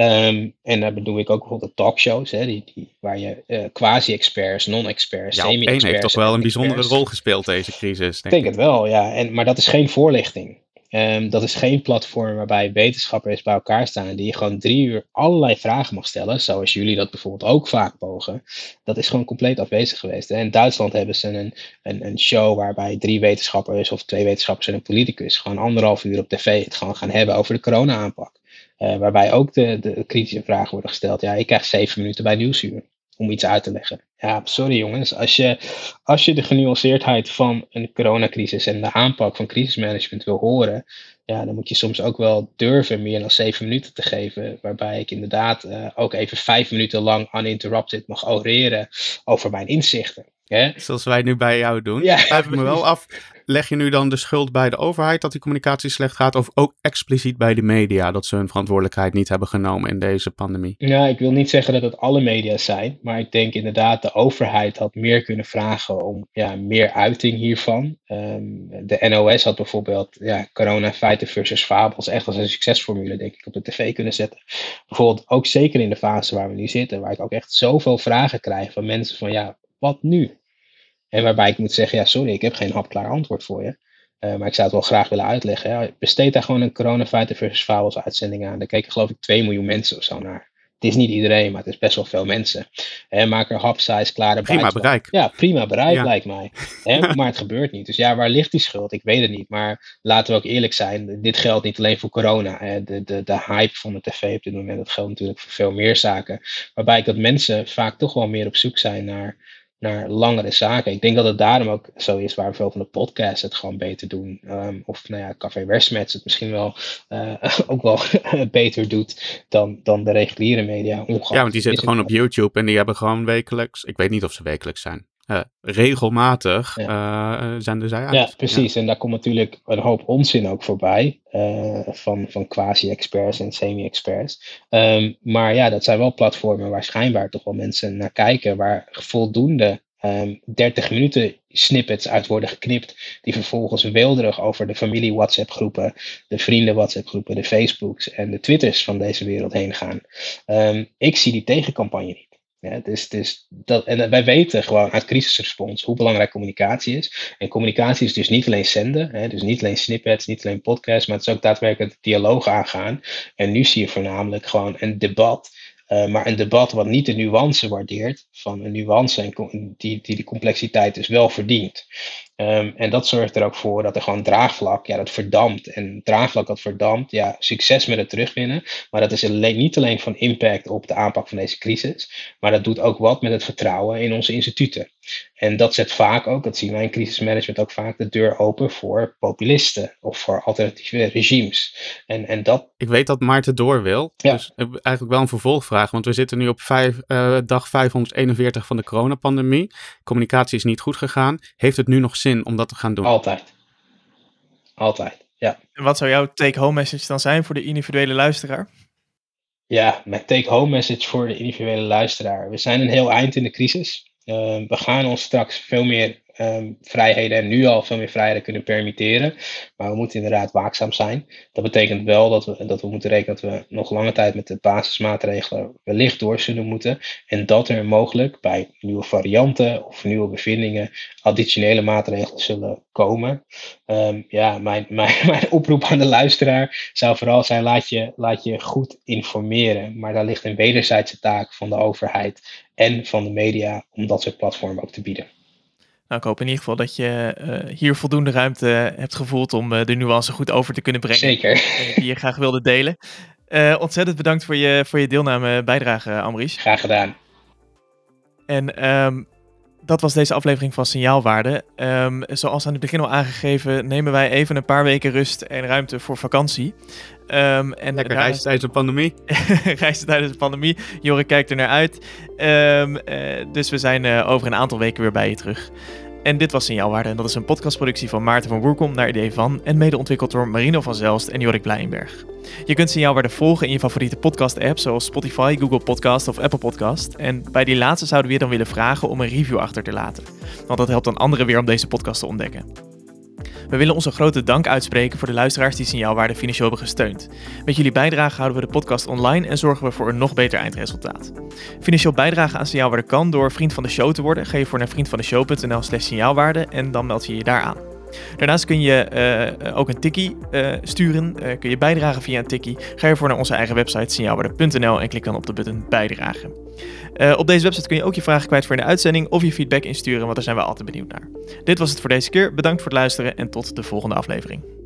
Um, en daar bedoel ik ook bijvoorbeeld de talkshows, hè, die, die, waar je uh, quasi-experts, non-experts, ja, semi-experts... heeft toch wel een bijzondere rol gespeeld deze crisis, denk ik. denk het wel, ja. En, maar dat is geen voorlichting. Um, dat is geen platform waarbij wetenschappers bij elkaar staan die je gewoon drie uur allerlei vragen mag stellen, zoals jullie dat bijvoorbeeld ook vaak mogen. Dat is gewoon compleet afwezig geweest. In Duitsland hebben ze een, een, een show waarbij drie wetenschappers of twee wetenschappers en een politicus gewoon anderhalf uur op tv het gewoon gaan hebben over de corona-aanpak. Uh, waarbij ook de, de kritische vragen worden gesteld. Ja, ik krijg zeven minuten bij Nieuwsuur om iets uit te leggen. Ja, sorry jongens. Als je, als je de genuanceerdheid van een coronacrisis en de aanpak van crisismanagement wil horen, ja, dan moet je soms ook wel durven meer dan zeven minuten te geven. Waarbij ik inderdaad uh, ook even vijf minuten lang uninterrupted mag oreren over mijn inzichten. Hè? Zoals wij nu bij jou doen. Ja, Blijf me wel af leg je nu dan de schuld bij de overheid dat die communicatie slecht gaat, of ook expliciet bij de media dat ze hun verantwoordelijkheid niet hebben genomen in deze pandemie? Ja, ik wil niet zeggen dat het alle media zijn, maar ik denk inderdaad de overheid had meer kunnen vragen om ja, meer uiting hiervan. Um, de NOS had bijvoorbeeld ja, corona feiten versus fabels echt als een succesformule, denk ik, op de tv kunnen zetten. Bijvoorbeeld ook zeker in de fase waar we nu zitten, waar ik ook echt zoveel vragen krijg van mensen van ja, wat nu? En waarbij ik moet zeggen, ja sorry, ik heb geen hapklaar antwoord voor je. Uh, maar ik zou het wel graag willen uitleggen. Besteed daar gewoon een coronafeiten versus fabels uitzending aan. Daar keken geloof ik 2 miljoen mensen of zo naar. Het is niet iedereen, maar het is best wel veel mensen. He, maak er hapsize klare Prima bereik. Ja, prima bereik lijkt mij. maar het gebeurt niet. Dus ja, waar ligt die schuld? Ik weet het niet. Maar laten we ook eerlijk zijn. Dit geldt niet alleen voor corona. De, de, de hype van de tv op dit moment, dat geldt natuurlijk voor veel meer zaken. Waarbij ik dat mensen vaak toch wel meer op zoek zijn naar naar langere zaken. Ik denk dat het daarom ook zo is waar veel van de podcasts het gewoon beter doen. Um, of nou ja, Café Westmets het misschien wel uh, ook wel beter doet dan, dan de reguliere media. ja, want die zitten gewoon op YouTube en die hebben gewoon wekelijks, ik weet niet of ze wekelijks zijn. Uh, regelmatig ja. uh, zenden zij uit. Ja, precies. En daar komt natuurlijk een hoop onzin ook voorbij. Uh, van, van quasi-experts en semi-experts. Um, maar ja, dat zijn wel platformen waar schijnbaar toch wel mensen naar kijken. Waar voldoende um, ehm, 30 minuten snippets uit worden geknipt. Die vervolgens weelderig over de familie WhatsApp groepen. De vrienden WhatsApp groepen. De Facebooks en de Twitters van deze wereld heen gaan. Um, ik zie die tegencampagne niet. Ja, dus, dus dat, en wij weten gewoon uit crisisrespons hoe belangrijk communicatie is. En communicatie is dus niet alleen zenden, hè, dus niet alleen snippets, niet alleen podcasts, maar het is ook daadwerkelijk dialoog aangaan. En nu zie je voornamelijk gewoon een debat. Uh, maar een debat wat niet de nuance waardeert, van een nuance en die, die de complexiteit dus wel verdient. Ehm, en dat zorgt er ook voor dat er gewoon draagvlak, ja, dat verdampt. En draagvlak dat verdampt, ja, succes met het terugwinnen. Maar dat is niet alleen van impact op de aanpak van deze crisis, maar dat doet ook wat met het vertrouwen in onze instituten. En dat zet vaak ook, dat zien wij in crisismanagement ook vaak, de deur open voor populisten of voor alternatieve regimes. En, en dat... Ik weet dat Maarten door wil. Ja. Dus eigenlijk wel een vervolgvraag, want we zitten nu op vijf, uh, dag 541 van de coronapandemie. Communicatie is niet goed gegaan. Heeft het nu nog zin om dat te gaan doen? Altijd. Altijd, ja. En wat zou jouw take-home message dan zijn voor de individuele luisteraar? Ja, mijn take-home message voor de individuele luisteraar. We zijn een heel eind in de crisis. Uh, we gaan ons straks veel meer um, vrijheden en nu al veel meer vrijheden kunnen permitteren. Maar we moeten inderdaad waakzaam zijn. Dat betekent wel dat we, dat we moeten rekenen dat we nog lange tijd met de basismaatregelen wellicht door zullen moeten. En dat er mogelijk bij nieuwe varianten of nieuwe bevindingen additionele maatregelen zullen komen. Um, ja, mijn, mijn, mijn oproep aan de luisteraar zou vooral zijn: laat je, laat je goed informeren. Maar daar ligt een wederzijdse taak van de overheid en van de media om dat soort platformen ook te bieden. Nou, ik hoop in ieder geval dat je uh, hier voldoende ruimte hebt gevoeld om uh, de nuance goed over te kunnen brengen. Zeker. Die je graag wilde delen. Uh, ontzettend bedankt voor je, voor je deelname bijdrage, Amries. Graag gedaan. En um, dat was deze aflevering van Signaalwaarde. Um, zoals aan het begin al aangegeven, nemen wij even een paar weken rust en ruimte voor vakantie. Um, en Lekker reizen tijdens de pandemie. reizen tijdens de pandemie. Jorik kijkt er naar uit. Um, uh, dus we zijn uh, over een aantal weken weer bij je terug. En dit was Signaalwaarde en dat is een podcastproductie van Maarten van Woerkom naar idee van en mede ontwikkeld door Marino van Zelst en Jorik Blijenberg. Je kunt Signaalwaarde volgen in je favoriete podcast-app zoals Spotify, Google Podcast of Apple Podcast. En bij die laatste zouden we je dan willen vragen om een review achter te laten. Want dat helpt dan anderen weer om deze podcast te ontdekken. We willen onze grote dank uitspreken voor de luisteraars die Signaalwaarde financieel hebben gesteund. Met jullie bijdrage houden we de podcast online en zorgen we voor een nog beter eindresultaat. Financieel bijdragen aan Signaalwaarde kan door vriend van de show te worden. Ga je voor naar vriendvandeshow.nl slash signaalwaarde en dan meld je je daar aan. Daarnaast kun je uh, ook een tikkie uh, sturen. kun je bijdragen via een tikkie. Ga ervoor naar onze eigen website signaalwaarde.nl en klik dan op de button bijdragen. Op deze website kun je ook je vragen kwijt voor in de uitzending of je feedback insturen, want daar zijn we altijd benieuwd naar. Dit was het voor deze keer. Bedankt voor het luisteren en tot de volgende aflevering.